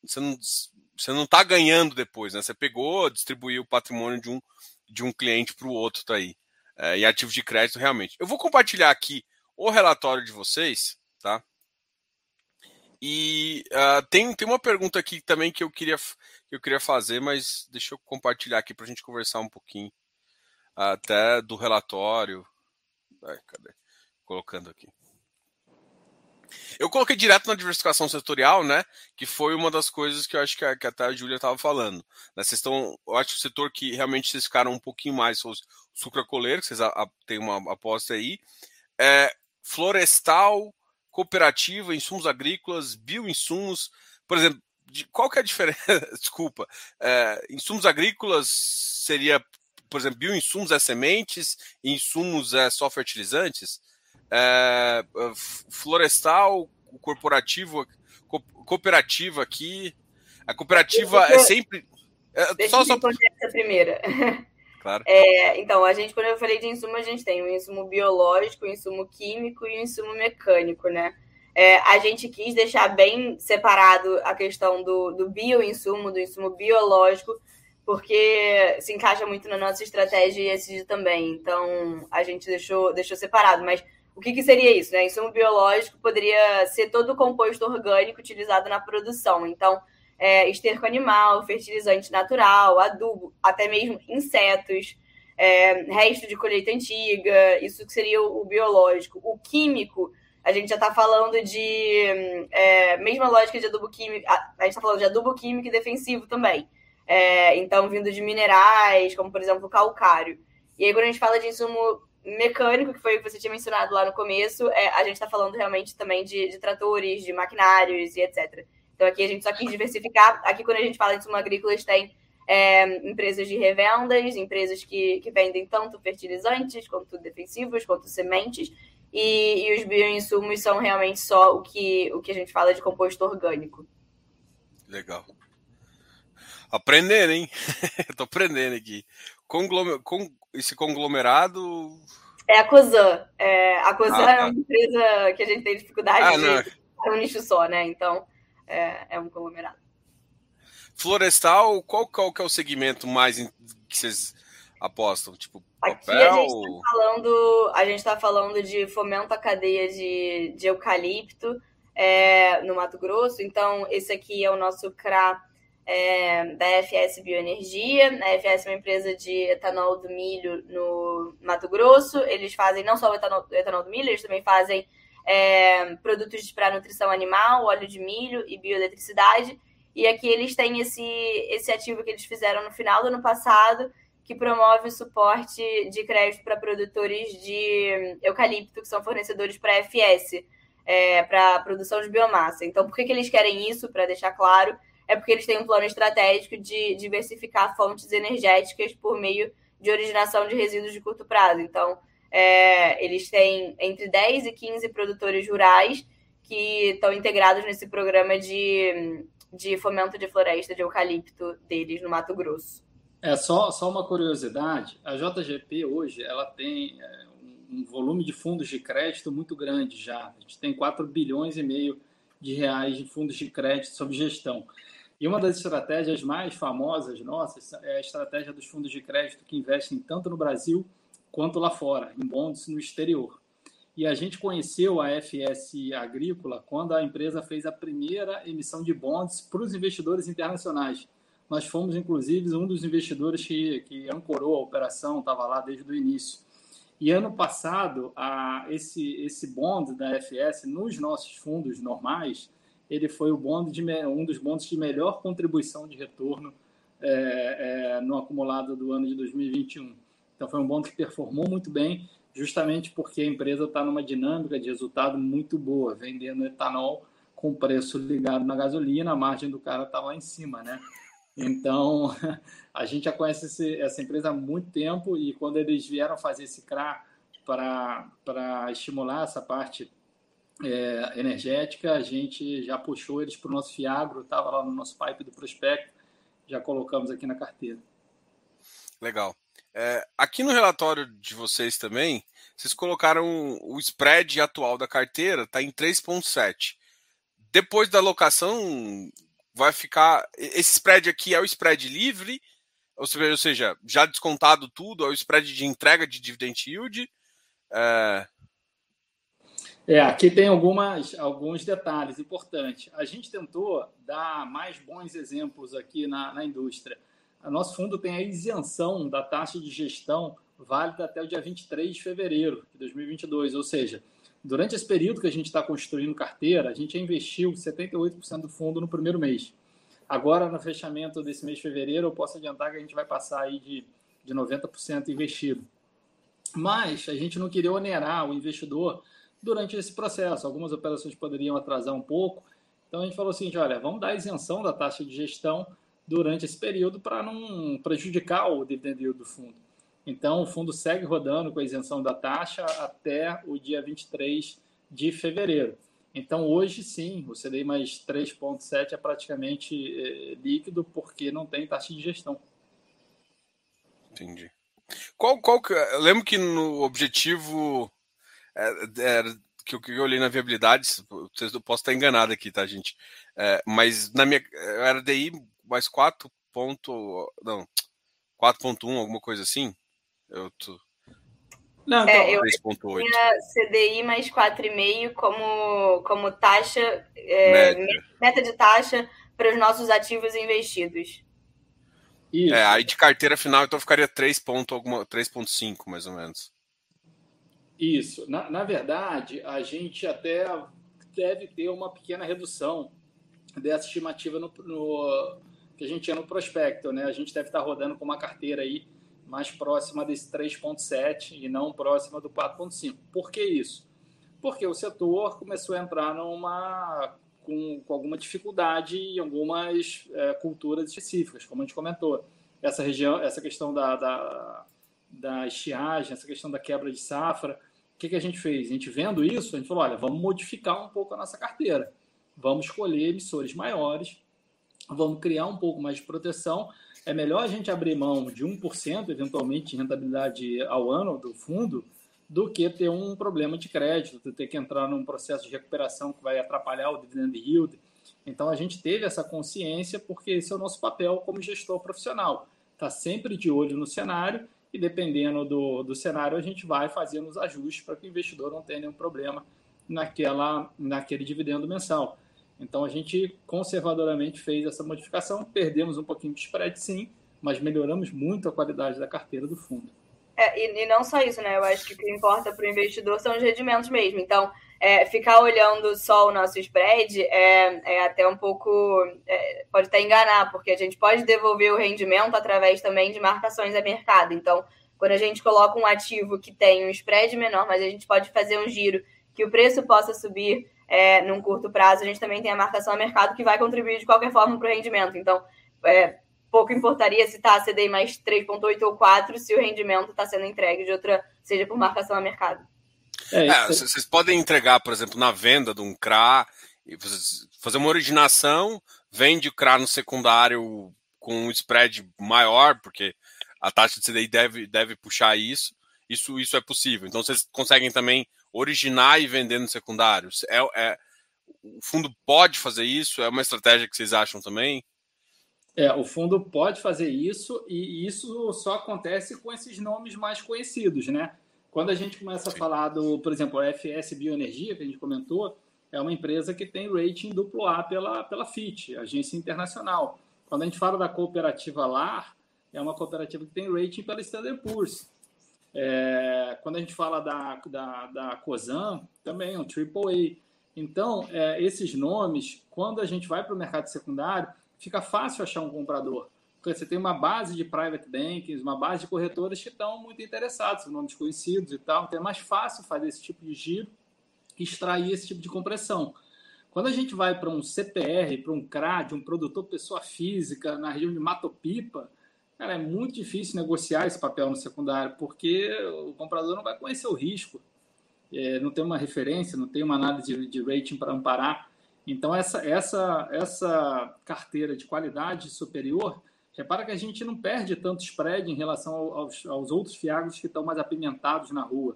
você não, você não está ganhando depois, né? Você pegou, distribuiu o patrimônio de um, de um cliente para o outro, tá aí. É, e ativo de crédito, realmente. Eu vou compartilhar aqui o relatório de vocês, tá? E uh, tem, tem uma pergunta aqui também que eu queria, que eu queria fazer, mas deixa eu compartilhar aqui para a gente conversar um pouquinho até do relatório. Ai, cadê? Colocando aqui. Eu coloquei direto na diversificação setorial, né? Que foi uma das coisas que eu acho que, a, que até a Júlia estava falando. Né, vocês estão, eu acho que o setor que realmente vocês ficaram um pouquinho mais foi o sucracoleiro, que vocês a, a, têm uma aposta aí. É, florestal, cooperativa, insumos agrícolas, bioinsumos. Por exemplo, de, qual que é a diferença? Desculpa. É, insumos agrícolas seria por exemplo, bioinsumos é sementes, insumos é só fertilizantes, é, é florestal, corporativo, co cooperativa aqui. A cooperativa é sempre. É, Deixa só, eu só... essa primeira. Claro. É, então, a gente, quando eu falei de insumo, a gente tem um insumo biológico, um insumo químico e um insumo mecânico, né? É, a gente quis deixar bem separado a questão do, do bioinsumo, do insumo biológico, porque se encaixa muito na nossa estratégia ESG também. Então, a gente deixou, deixou separado. Mas o que, que seria isso? Né? Insumo biológico poderia ser todo o composto orgânico utilizado na produção. Então, é, esterco animal, fertilizante natural, adubo, até mesmo insetos, é, resto de colheita antiga, isso que seria o, o biológico. O químico, a gente já está falando de é, mesma lógica de adubo químico, a, a gente está falando de adubo químico e defensivo também. É, então, vindo de minerais, como por exemplo o calcário. E aí, quando a gente fala de insumo mecânico, que foi o que você tinha mencionado lá no começo, é, a gente está falando realmente também de, de, tratores, de maquinários e etc. Então, aqui a gente só quis diversificar. Aqui, quando a gente fala de insumo agrícola, tem é, empresas de revendas, empresas que, que vendem tanto fertilizantes, quanto defensivos, quanto sementes. E, e os bioinsumos são realmente só o que, o que a gente fala de composto orgânico. Legal. Aprendendo, hein? Tô aprendendo aqui. Conglomer... Com... Esse conglomerado. É a Cosan. É, a Cosan ah, tá. é uma empresa que a gente tem dificuldade ah, de. É um nicho só, né? Então, é, é um conglomerado. Florestal, qual, qual que é o segmento mais que vocês apostam? Tipo, papel? Aqui a gente está falando, a gente tá falando de fomento à cadeia de, de eucalipto é, no Mato Grosso. Então, esse aqui é o nosso CRA é, da FS Bioenergia. A FS é uma empresa de etanol do milho no Mato Grosso. Eles fazem não só o etanol, o etanol do milho, eles também fazem é, produtos para nutrição animal, óleo de milho e bioeletricidade. E aqui eles têm esse, esse ativo que eles fizeram no final do ano passado, que promove o suporte de crédito para produtores de eucalipto, que são fornecedores para a FS, é, para produção de biomassa. Então, por que, que eles querem isso? Para deixar claro, é porque eles têm um plano estratégico de diversificar fontes energéticas por meio de originação de resíduos de curto prazo. Então, É, eles têm entre 10 e 15 produtores rurais que estão integrados nesse programa de, de fomento de floresta de eucalipto deles no Mato Grosso. É só, só uma curiosidade: a JGP hoje ela tem é, um volume de fundos de crédito muito grande já. A gente tem 4 bilhões e meio de reais de fundos de crédito sob gestão. E uma das estratégias mais famosas nossas é a estratégia dos fundos de crédito que investem tanto no Brasil quanto lá fora, em bonds no exterior. E a gente conheceu a FS Agrícola quando a empresa fez a primeira emissão de bonds para os investidores internacionais. Nós fomos, inclusive, um dos investidores que, que ancorou a operação, estava lá desde o início. E ano passado, a, esse, esse bond da FS, nos nossos fundos normais, ele foi de, um dos bonds de melhor contribuição de retorno é, é, no acumulado do ano de 2021. Então, foi um bond que performou muito bem, justamente porque a empresa está numa dinâmica de resultado muito boa, vendendo etanol com preço ligado na gasolina, a margem do cara está lá em cima, né? Então, a gente já conhece esse, essa empresa há muito tempo e quando eles vieram fazer esse CRA para estimular essa parte é, energética, a gente já puxou eles para o nosso Fiagro, estava lá no nosso pipe do prospecto, já colocamos aqui na carteira. Legal. É, aqui no relatório de vocês também, vocês colocaram o spread atual da carteira, está em 3,7. Depois da alocação, vai ficar. Esse spread aqui é o spread livre, ou seja, já descontado tudo, é o spread de entrega de dividend yield. É, é, aqui tem algumas, alguns detalhes importantes. A gente tentou dar mais bons exemplos aqui na, na indústria. O nosso fundo tem a isenção da taxa de gestão válida até o dia 23 de fevereiro de 2022, ou seja, durante esse período que a gente está construindo carteira, a gente investiu 78% do fundo no primeiro mês. Agora, no fechamento desse mês de fevereiro, eu posso adiantar que a gente vai passar aí de, de 90% investido. Mas a gente não queria onerar o investidor durante esse processo. Algumas operações poderiam atrasar um pouco. Então a gente falou assim: olha, vamos dar isenção da taxa de gestão durante esse período para não prejudicar o dividend yield do fundo. Então o fundo segue rodando com a isenção da taxa até o dia 23 de fevereiro. Então hoje sim, o CDI mais 3,7 é praticamente é, líquido porque não tem taxa de gestão. Entendi. Qual, qual que, eu lembro que no objetivo é, é, que eu, que eu olhei na viabilidade, vocês eu posso estar enganado aqui, tá, gente? É, mas na minha era DI mais 4 ponto, não, 4.1, alguma coisa assim. Eu tô não, é, então, eu tinha CDI mais 4,5 como, como taxa, é, meta de taxa para os nossos ativos investidos. Isso. É, aí de carteira final, então ficaria 3,5 mais ou menos. Isso. Na, na verdade, a gente até deve ter uma pequena redução dessa estimativa no, no, que a gente tinha no prospecto. Né? A gente deve estar rodando com uma carteira aí mais próxima desse 3,7 e não próxima do 4,5. Por que isso? Porque o setor começou a entrar numa com, com alguma dificuldade em algumas é, culturas específicas, como a gente comentou. Essa região, essa questão da, da, da estiagem, essa questão da quebra de safra, que, que a gente fez? A gente vendo isso, a gente falou: olha, vamos modificar um pouco a nossa carteira. Vamos escolher emissores maiores, vamos criar um pouco mais de proteção. É melhor a gente abrir mão de 1%, eventualmente, de rentabilidade ao ano do fundo, do que ter um problema de crédito, ter que entrar num processo de recuperação que vai atrapalhar o dividend yield. Então, a gente teve essa consciência porque esse é o nosso papel como gestor profissional. Está sempre de olho no cenário e dependendo do, do cenário, a gente vai fazendo os ajustes para que o investidor não tenha nenhum problema naquela, naquele dividendo mensal. Então, a gente conservadoramente fez essa modificação, perdemos um pouquinho de spread, sim, mas melhoramos muito a qualidade da carteira do fundo. É, e, e, não só isso, né? Eu acho que o que importa para o investidor são os rendimentos mesmo. Então, é, ficar olhando só o nosso spread é, é até um pouco. É, pode até enganar, porque a gente pode devolver o rendimento através também de marcações a mercado. Então, quando a gente coloca um ativo que tem um spread menor, mas a gente pode fazer um giro que o preço possa subir é, num curto prazo, a gente também tem a marcação a mercado que vai contribuir de qualquer forma para o rendimento. Então, é, pouco importaria se está CDI mais 3,8 ou 4 se o rendimento está sendo entregue de outra, seja por marcação a mercado. É, é, vocês podem entregar, por exemplo, na venda de um CRA, fazer uma originação, vende o CRA no secundário com um spread maior, porque a taxa de CDI deve, deve puxar isso. Isso, isso é possível. Então vocês conseguem também originar e vender no secundário. É, é, o fundo pode fazer isso? É uma estratégia que vocês acham também? É, o fundo pode fazer isso e isso só acontece com esses nomes mais conhecidos, né? Quando a gente começa Sim. a falar do, por exemplo, a FS Bioenergia, que a gente comentou, é uma empresa que tem rating duplo A pela, pela FIT, Agência Internacional. Quando a gente fala da cooperativa LAR, é uma cooperativa que tem rating pela Standard Poor's. É, quando a gente fala da, da, da COSAN, também é um AAA. Então, é, esses nomes, quando a gente vai para o mercado secundário, fica fácil achar um comprador. Você tem uma base de private banking, uma base de corretores que estão muito interessados, nomes conhecidos e tal. Então é mais fácil fazer esse tipo de giro e extrair esse tipo de compressão. Quando a gente vai para um CPR, para um CRAD, um produtor pessoa física na região de Matopipa, cara, é muito difícil negociar esse papel no secundário, porque o comprador não vai conhecer o risco, é, não tem uma referência, não tem uma análise de, de rating para amparar. Então, essa, essa, essa carteira de qualidade superior, repara que a gente não perde tanto spread em relação aos, aos outros fiagos que estão mais apimentados na rua.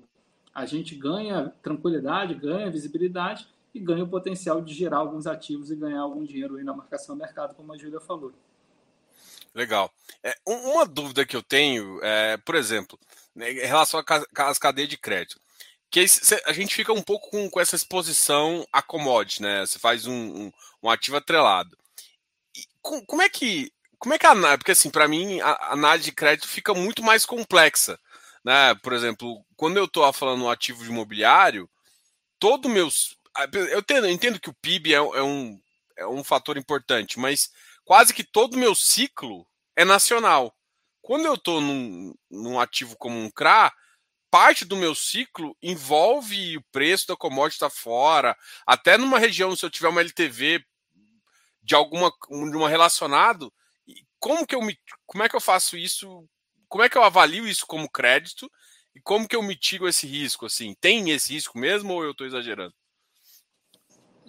A gente ganha tranquilidade, ganha visibilidade e ganha o potencial de gerar alguns ativos e ganhar algum dinheiro aí na marcação do mercado, como a Júlia falou. Legal. É, uma dúvida que eu tenho, é, por exemplo, né, em relação às cadeias de crédito, que a gente fica um pouco com, com essa exposição a commodity, né? Você faz um, um, um ativo atrelado. E com, como é que como é que a porque assim para mim a análise de crédito fica muito mais complexa, né? Por exemplo, quando eu estou falando um ativo imobiliário, todo meus eu, entendo, eu entendo que o PIB é, é, um, é um fator importante, mas quase que todo o meu ciclo é nacional. Quando eu estou num, num ativo como um CRA, parte do meu ciclo envolve o preço da commodity estar tá fora, até numa região, se eu tiver uma LTV de alguma de uma relacionado, como que eu me, como é que eu faço isso? Como é que eu avalio isso como crédito e como que eu mitigo esse risco assim? Tem esse risco mesmo ou eu estou exagerando?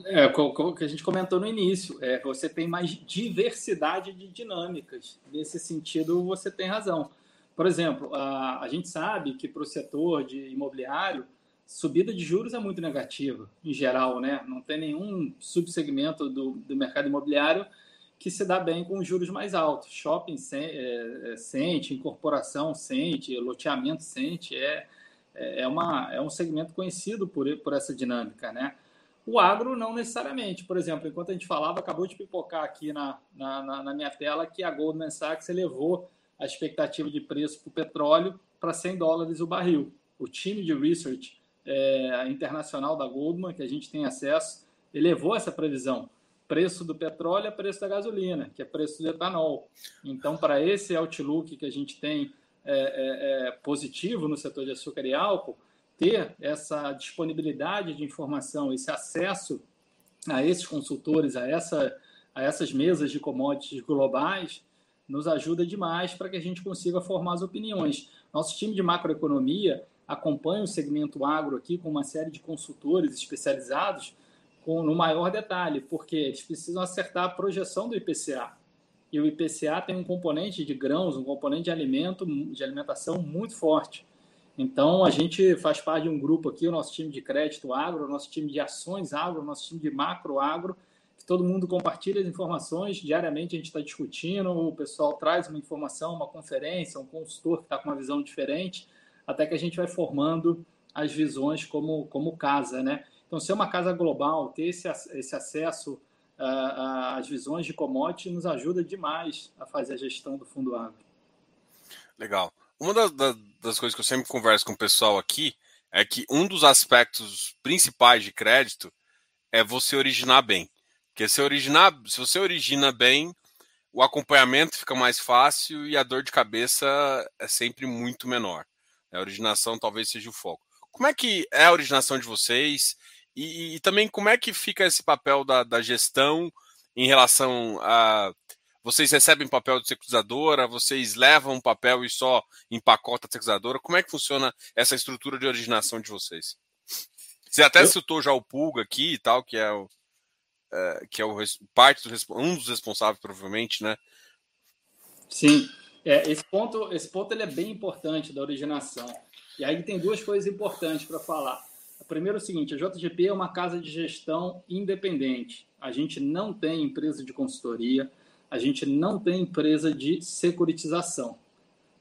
É, o que a gente comentou no início, é, você tem mais diversidade de dinâmicas. Nesse sentido, você tem razão. Por exemplo, a, a gente sabe que para o setor de imobiliário, subida de juros é muito negativa, em geral, né? Não tem nenhum subsegmento do, do mercado imobiliário que se dá bem com juros mais altos. Shopping é, é, sente, incorporação sente, loteamento sente, é, é, é, uma, é um segmento conhecido por, por essa dinâmica, né? O agro não necessariamente. Por exemplo, enquanto a gente falava, acabou de pipocar aqui na, na, na minha tela que a Goldman Sachs elevou a expectativa de preço para o petróleo para 100 dólares o barril. O time de research é, internacional da Goldman, que a gente tem acesso, elevou essa previsão. Preço do petróleo é preço da gasolina, que é preço do etanol. Então, para esse outlook que a gente tem é, é, é positivo no setor de açúcar e álcool, ter essa disponibilidade de informação, esse acesso a esses consultores, a, essa, a essas mesas de commodities globais, nos ajuda demais para que a gente consiga formar as opiniões. Nosso time de macroeconomia acompanha o segmento agro aqui com uma série de consultores especializados com, no maior detalhe, porque eles precisam acertar a projeção do IPCA. E o IPCA tem um componente de grãos, um componente de alimento, de alimentação muito forte. Então, a gente faz parte de um grupo aqui, o nosso time de crédito agro, o nosso time de ações agro, o nosso time de macro agro, que todo mundo compartilha as informações, diariamente a gente está discutindo, o pessoal traz uma informação, uma conferência, um consultor que está com uma visão diferente, até que a gente vai formando as visões como, como casa, né? Então, ser uma casa global, ter esse, esse acesso uh, às visões de commodity nos ajuda demais a fazer a gestão do fundo agro. Legal. Uma das, das coisas que eu sempre converso com o pessoal aqui é que um dos aspectos principais de crédito é você originar bem. Porque se, originar, se você origina bem, o acompanhamento fica mais fácil e a dor de cabeça é sempre muito menor. A originação talvez seja o foco. Como é que é a originação de vocês? E, e também como é que fica esse papel da, da gestão em relação a Vocês recebem papel de securitizadora? Vocês levam papel e só empacota a securitizadora? Como é que funciona essa estrutura de originação de vocês? Você até Eu... citou já o Pulga aqui e tal, que é o, é, que é o parte do, um dos responsáveis, provavelmente, né? Sim. É, esse ponto, esse ponto ele é bem importante da originação. E aí tem duas coisas importantes para falar. Primeiro é o seguinte, a JGP é uma casa de gestão independente. A gente não tem empresa de consultoria, a gente não tem empresa de securitização.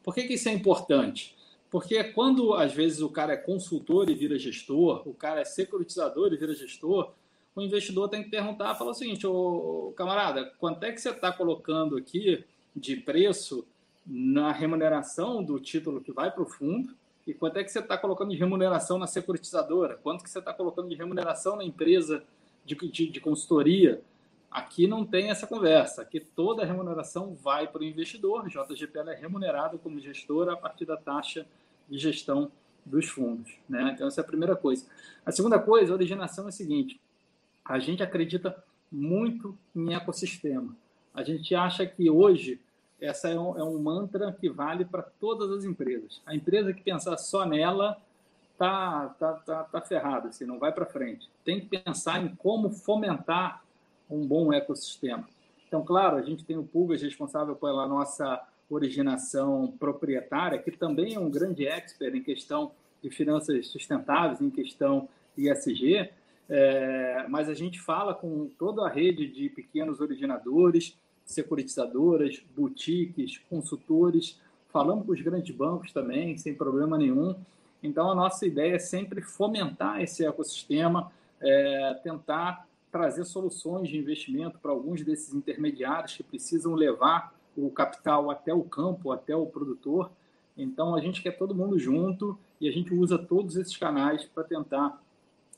Por que, que isso é importante? Porque quando, às vezes, o cara é consultor e vira gestor, o cara é securitizador e vira gestor, o investidor tem que perguntar, falar o seguinte, ô, camarada, quanto é que você está colocando aqui de preço na remuneração do título que vai para o fundo e quanto é que você está colocando de remuneração na securitizadora, quanto que você está colocando de remuneração na empresa de, de, de, consultoria. Aqui não tem essa conversa, aqui toda a remuneração vai para o investidor, JGP é remunerada como gestora a partir da taxa de gestão dos fundos. Né? Então, essa é a primeira coisa. A segunda coisa, a originação é a seguinte, a gente acredita muito em ecossistema. A gente acha que hoje essa é um, é um mantra que vale para todas as empresas. A empresa que pensar só nela tá tá tá, tá ferrada, assim, não vai para frente. Tem que pensar em como fomentar um bom ecossistema. Então, claro, a gente tem o Pulgas responsável pela nossa originação proprietária, que também é um grande expert em questão de finanças sustentáveis, em questão ISG, é, mas a gente fala com toda a rede de pequenos originadores, securitizadoras, boutiques, consultores, falamos com os grandes bancos também, sem problema nenhum. Então, a nossa ideia é sempre fomentar esse ecossistema, é, tentar trazer soluções de investimento para alguns desses intermediários que precisam levar o capital até o campo, até o produtor. Então, a gente quer todo mundo junto e a gente usa todos esses canais para tentar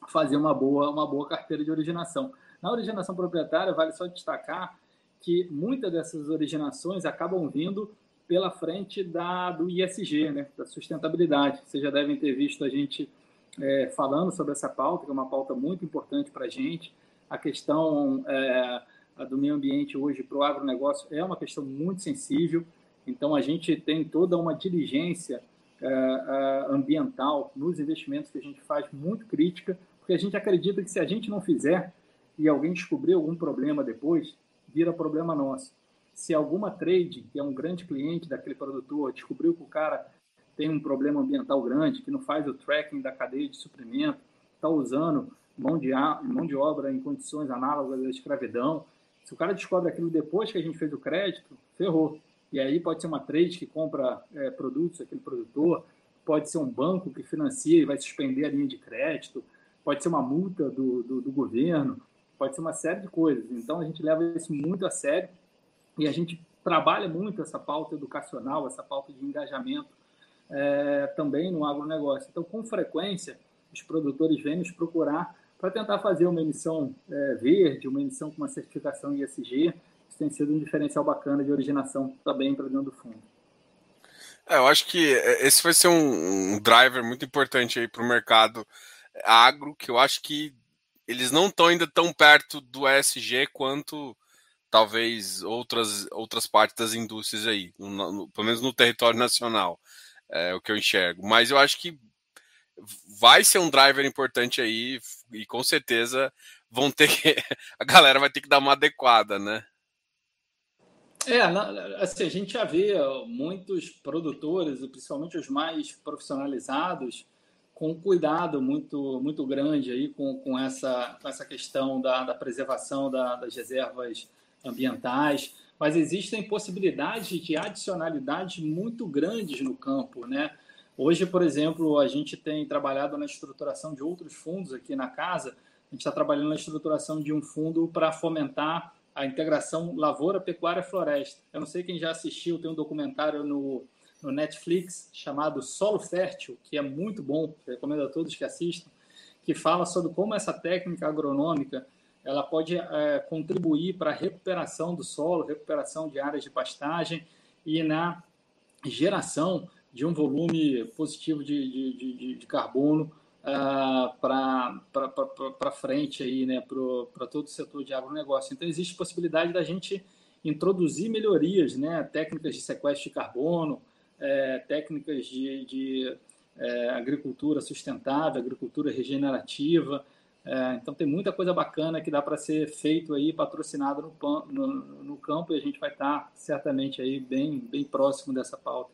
fazer uma boa, uma boa carteira de originação. Na originação proprietária, vale só destacar que muitas dessas originações acabam vindo pela frente da, do ISG, né, da sustentabilidade. Vocês já devem ter visto a gente é, falando sobre essa pauta, que é uma pauta muito importante para a gente. A questão é, do meio ambiente hoje para o agronegócio é uma questão muito sensível, então a gente tem toda uma diligência é, é ambiental nos investimentos que a gente faz muito crítica, porque a gente acredita que se a gente não fizer e alguém descobrir algum problema depois, vira problema nosso. Se alguma trade, que é um grande cliente daquele produtor, descobriu que o cara tem um problema ambiental grande, que não faz o tracking da cadeia de suprimento, está usando mão de, mão de obra em condições análogas à escravidão, se o cara descobre aquilo depois que a gente fez o crédito, ferrou. E aí pode ser uma trade que compra é, produtos aquele produtor, pode ser um banco que financia e vai suspender a linha de crédito, pode ser uma multa do, do, do governo, pode ser uma série de coisas. Então a gente leva isso muito a sério e a gente trabalha muito essa pauta educacional, essa pauta de engajamento é, também no agronegócio. Então, com frequência, os produtores vêm nos procurar para tentar fazer uma emissão é, verde, uma emissão com uma certificação ISG. Isso tem sido um diferencial bacana de originação também para dentro do fundo. É, eu acho que é, esse vai ser um, um driver muito importante aí para o mercado agro, que eu acho que eles não estão ainda tão perto do ESG quanto talvez outras, outras partes das indústrias aí, no, no, pelo menos no território nacional, é o que eu enxergo. Mas eu acho que vai ser um driver importante aí e com certeza vão ter que, a galera vai ter que dar uma adequada, né? É, assim, a gente já vê muitos produtores, principalmente os mais profissionalizados, com cuidado muito, muito grande aí com, com, essa, com essa questão da, da preservação da, das reservas ambientais, mas existem possibilidades de adicionalidades muito grandes no campo, né? Hoje, por exemplo, a gente tem trabalhado na estruturação de outros fundos aqui na casa. A gente está trabalhando na estruturação de um fundo para fomentar a integração lavoura, pecuária, floresta. Eu não sei quem já assistiu, tem um documentário no no Netflix chamado Solo Fértil, que é muito bom, recomendo a todos que assistam, que fala sobre como essa técnica agronômica ela pode é, contribuir para a recuperação do solo, recuperação de áreas de pastagem e na geração de um volume positivo de, de, de, de carbono uh, para frente aí, né, para todo o setor de agronegócio. Então existe possibilidade da gente introduzir melhorias, né? técnicas de sequestro de carbono, é, técnicas de, de é, agricultura sustentável, agricultura regenerativa. É, então tem muita coisa bacana que dá para ser feito aí, patrocinado no, no, no, campo, e a gente vai estar certamente aí bem, bem próximo dessa pauta.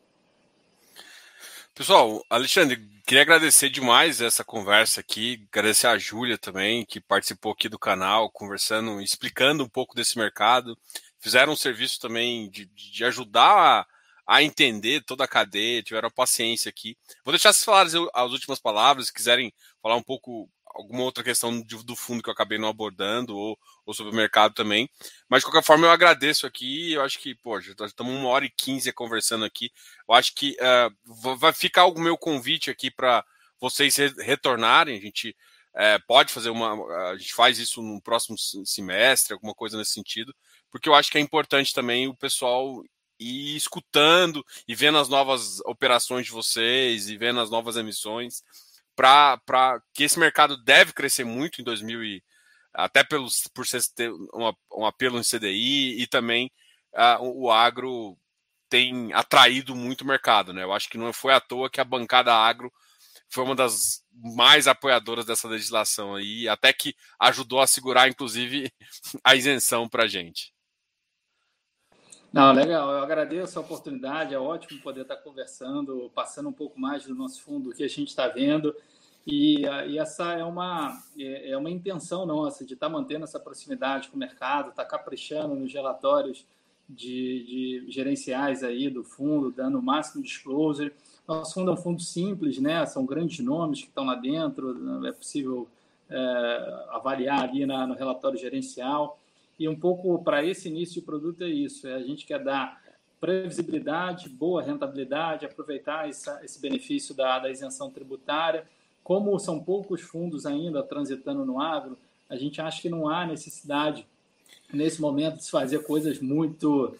Pessoal, Alexandre, queria agradecer demais essa conversa aqui, agradecer a Júlia também, que participou aqui do canal, conversando, explicando um pouco desse mercado. Fizeram um serviço também de, de ajudar a, a, entender toda a cadeia, tiveram paciência aqui. Vou deixar vocês falarem as últimas palavras, se quiserem falar um pouco alguma outra questão do fundo que eu acabei não abordando, ou, ou sobre o mercado também. Mas, de qualquer forma, eu agradeço aqui. Eu acho que, pô, já estamos uma hora e quinze conversando aqui. Eu acho que uh, vai ficar o meu convite aqui para vocês retornarem. A gente uh, pode fazer uma. A gente faz isso no próximo semestre, alguma coisa nesse sentido, porque eu acho que é importante também o pessoal ir escutando e vendo as novas operações de vocês e vendo as novas emissões para que esse mercado deve crescer muito em 2000 e, até pelos, por ter um, um apelo em CDI e também uh, o agro tem atraído muito o mercado, né? Eu acho que não foi à toa que a bancada agro foi uma das mais apoiadoras dessa legislação aí, até que ajudou a segurar, inclusive, a isenção para a gente. Não, legal. Eu agradeço a oportunidade. É ótimo poder estar conversando, passando um pouco mais do nosso fundo, do que a gente está vendo. E, e, essa é uma, é, é uma intenção nossa de estar tá mantendo essa proximidade com o mercado, estar tá caprichando nos relatórios de, de, gerenciais aí do fundo, dando o máximo disclosure. Nosso fundo é um fundo simples, né? São grandes nomes que estão lá dentro, é possível é, avaliar ali na, no relatório gerencial. E um pouco para esse início de produto é isso: é a gente quer dar previsibilidade, boa rentabilidade, aproveitar essa, esse benefício da, da isenção tributária como são poucos fundos ainda transitando no agro, a gente acha que não há necessidade, nesse momento, de se fazer coisas muito,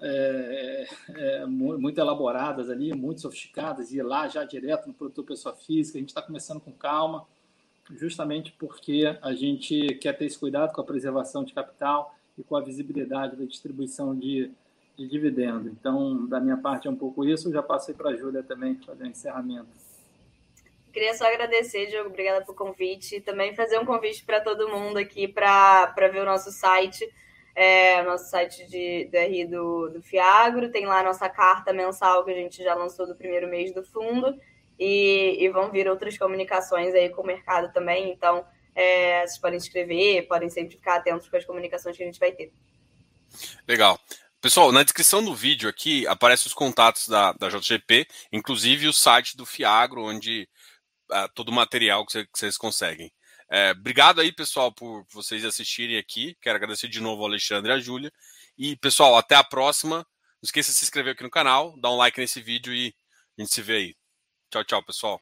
é, é, é muito elaboradas ali, muito sofisticadas, e ir lá já direto no produtor pessoa física. A gente está começando com calma, justamente porque a gente quer ter esse cuidado com a preservação de capital e com a visibilidade da distribuição de, de dividendo. Então, da minha parte é um pouco isso. Eu já passei para a Júlia também fazer o encerramento. Queria só agradecer, Diogo, obrigada pelo convite. Também fazer um convite para todo mundo aqui para ver o nosso site, é, nosso site de, do do, do Fiagro. Tem lá a nossa carta mensal que a gente já lançou do primeiro mês do fundo. E, e vão vir outras comunicações aí com o mercado também. Então, é, vocês podem escrever, podem sempre ficar atentos com as comunicações que a gente vai ter. Legal. Pessoal, na descrição do vídeo aqui aparecem os contatos da, da JGP, inclusive o site do Fiagro, onde uh, todo o material que, que vocês conseguem. É, obrigado aí, pessoal, por vocês assistirem aqui. Quero agradecer de novo ao Alexandre e à Júlia. E, pessoal, até a próxima. Não esqueça de se inscrever aqui no canal, dar um like nesse vídeo e a gente se vê aí. Tchau, tchau, pessoal.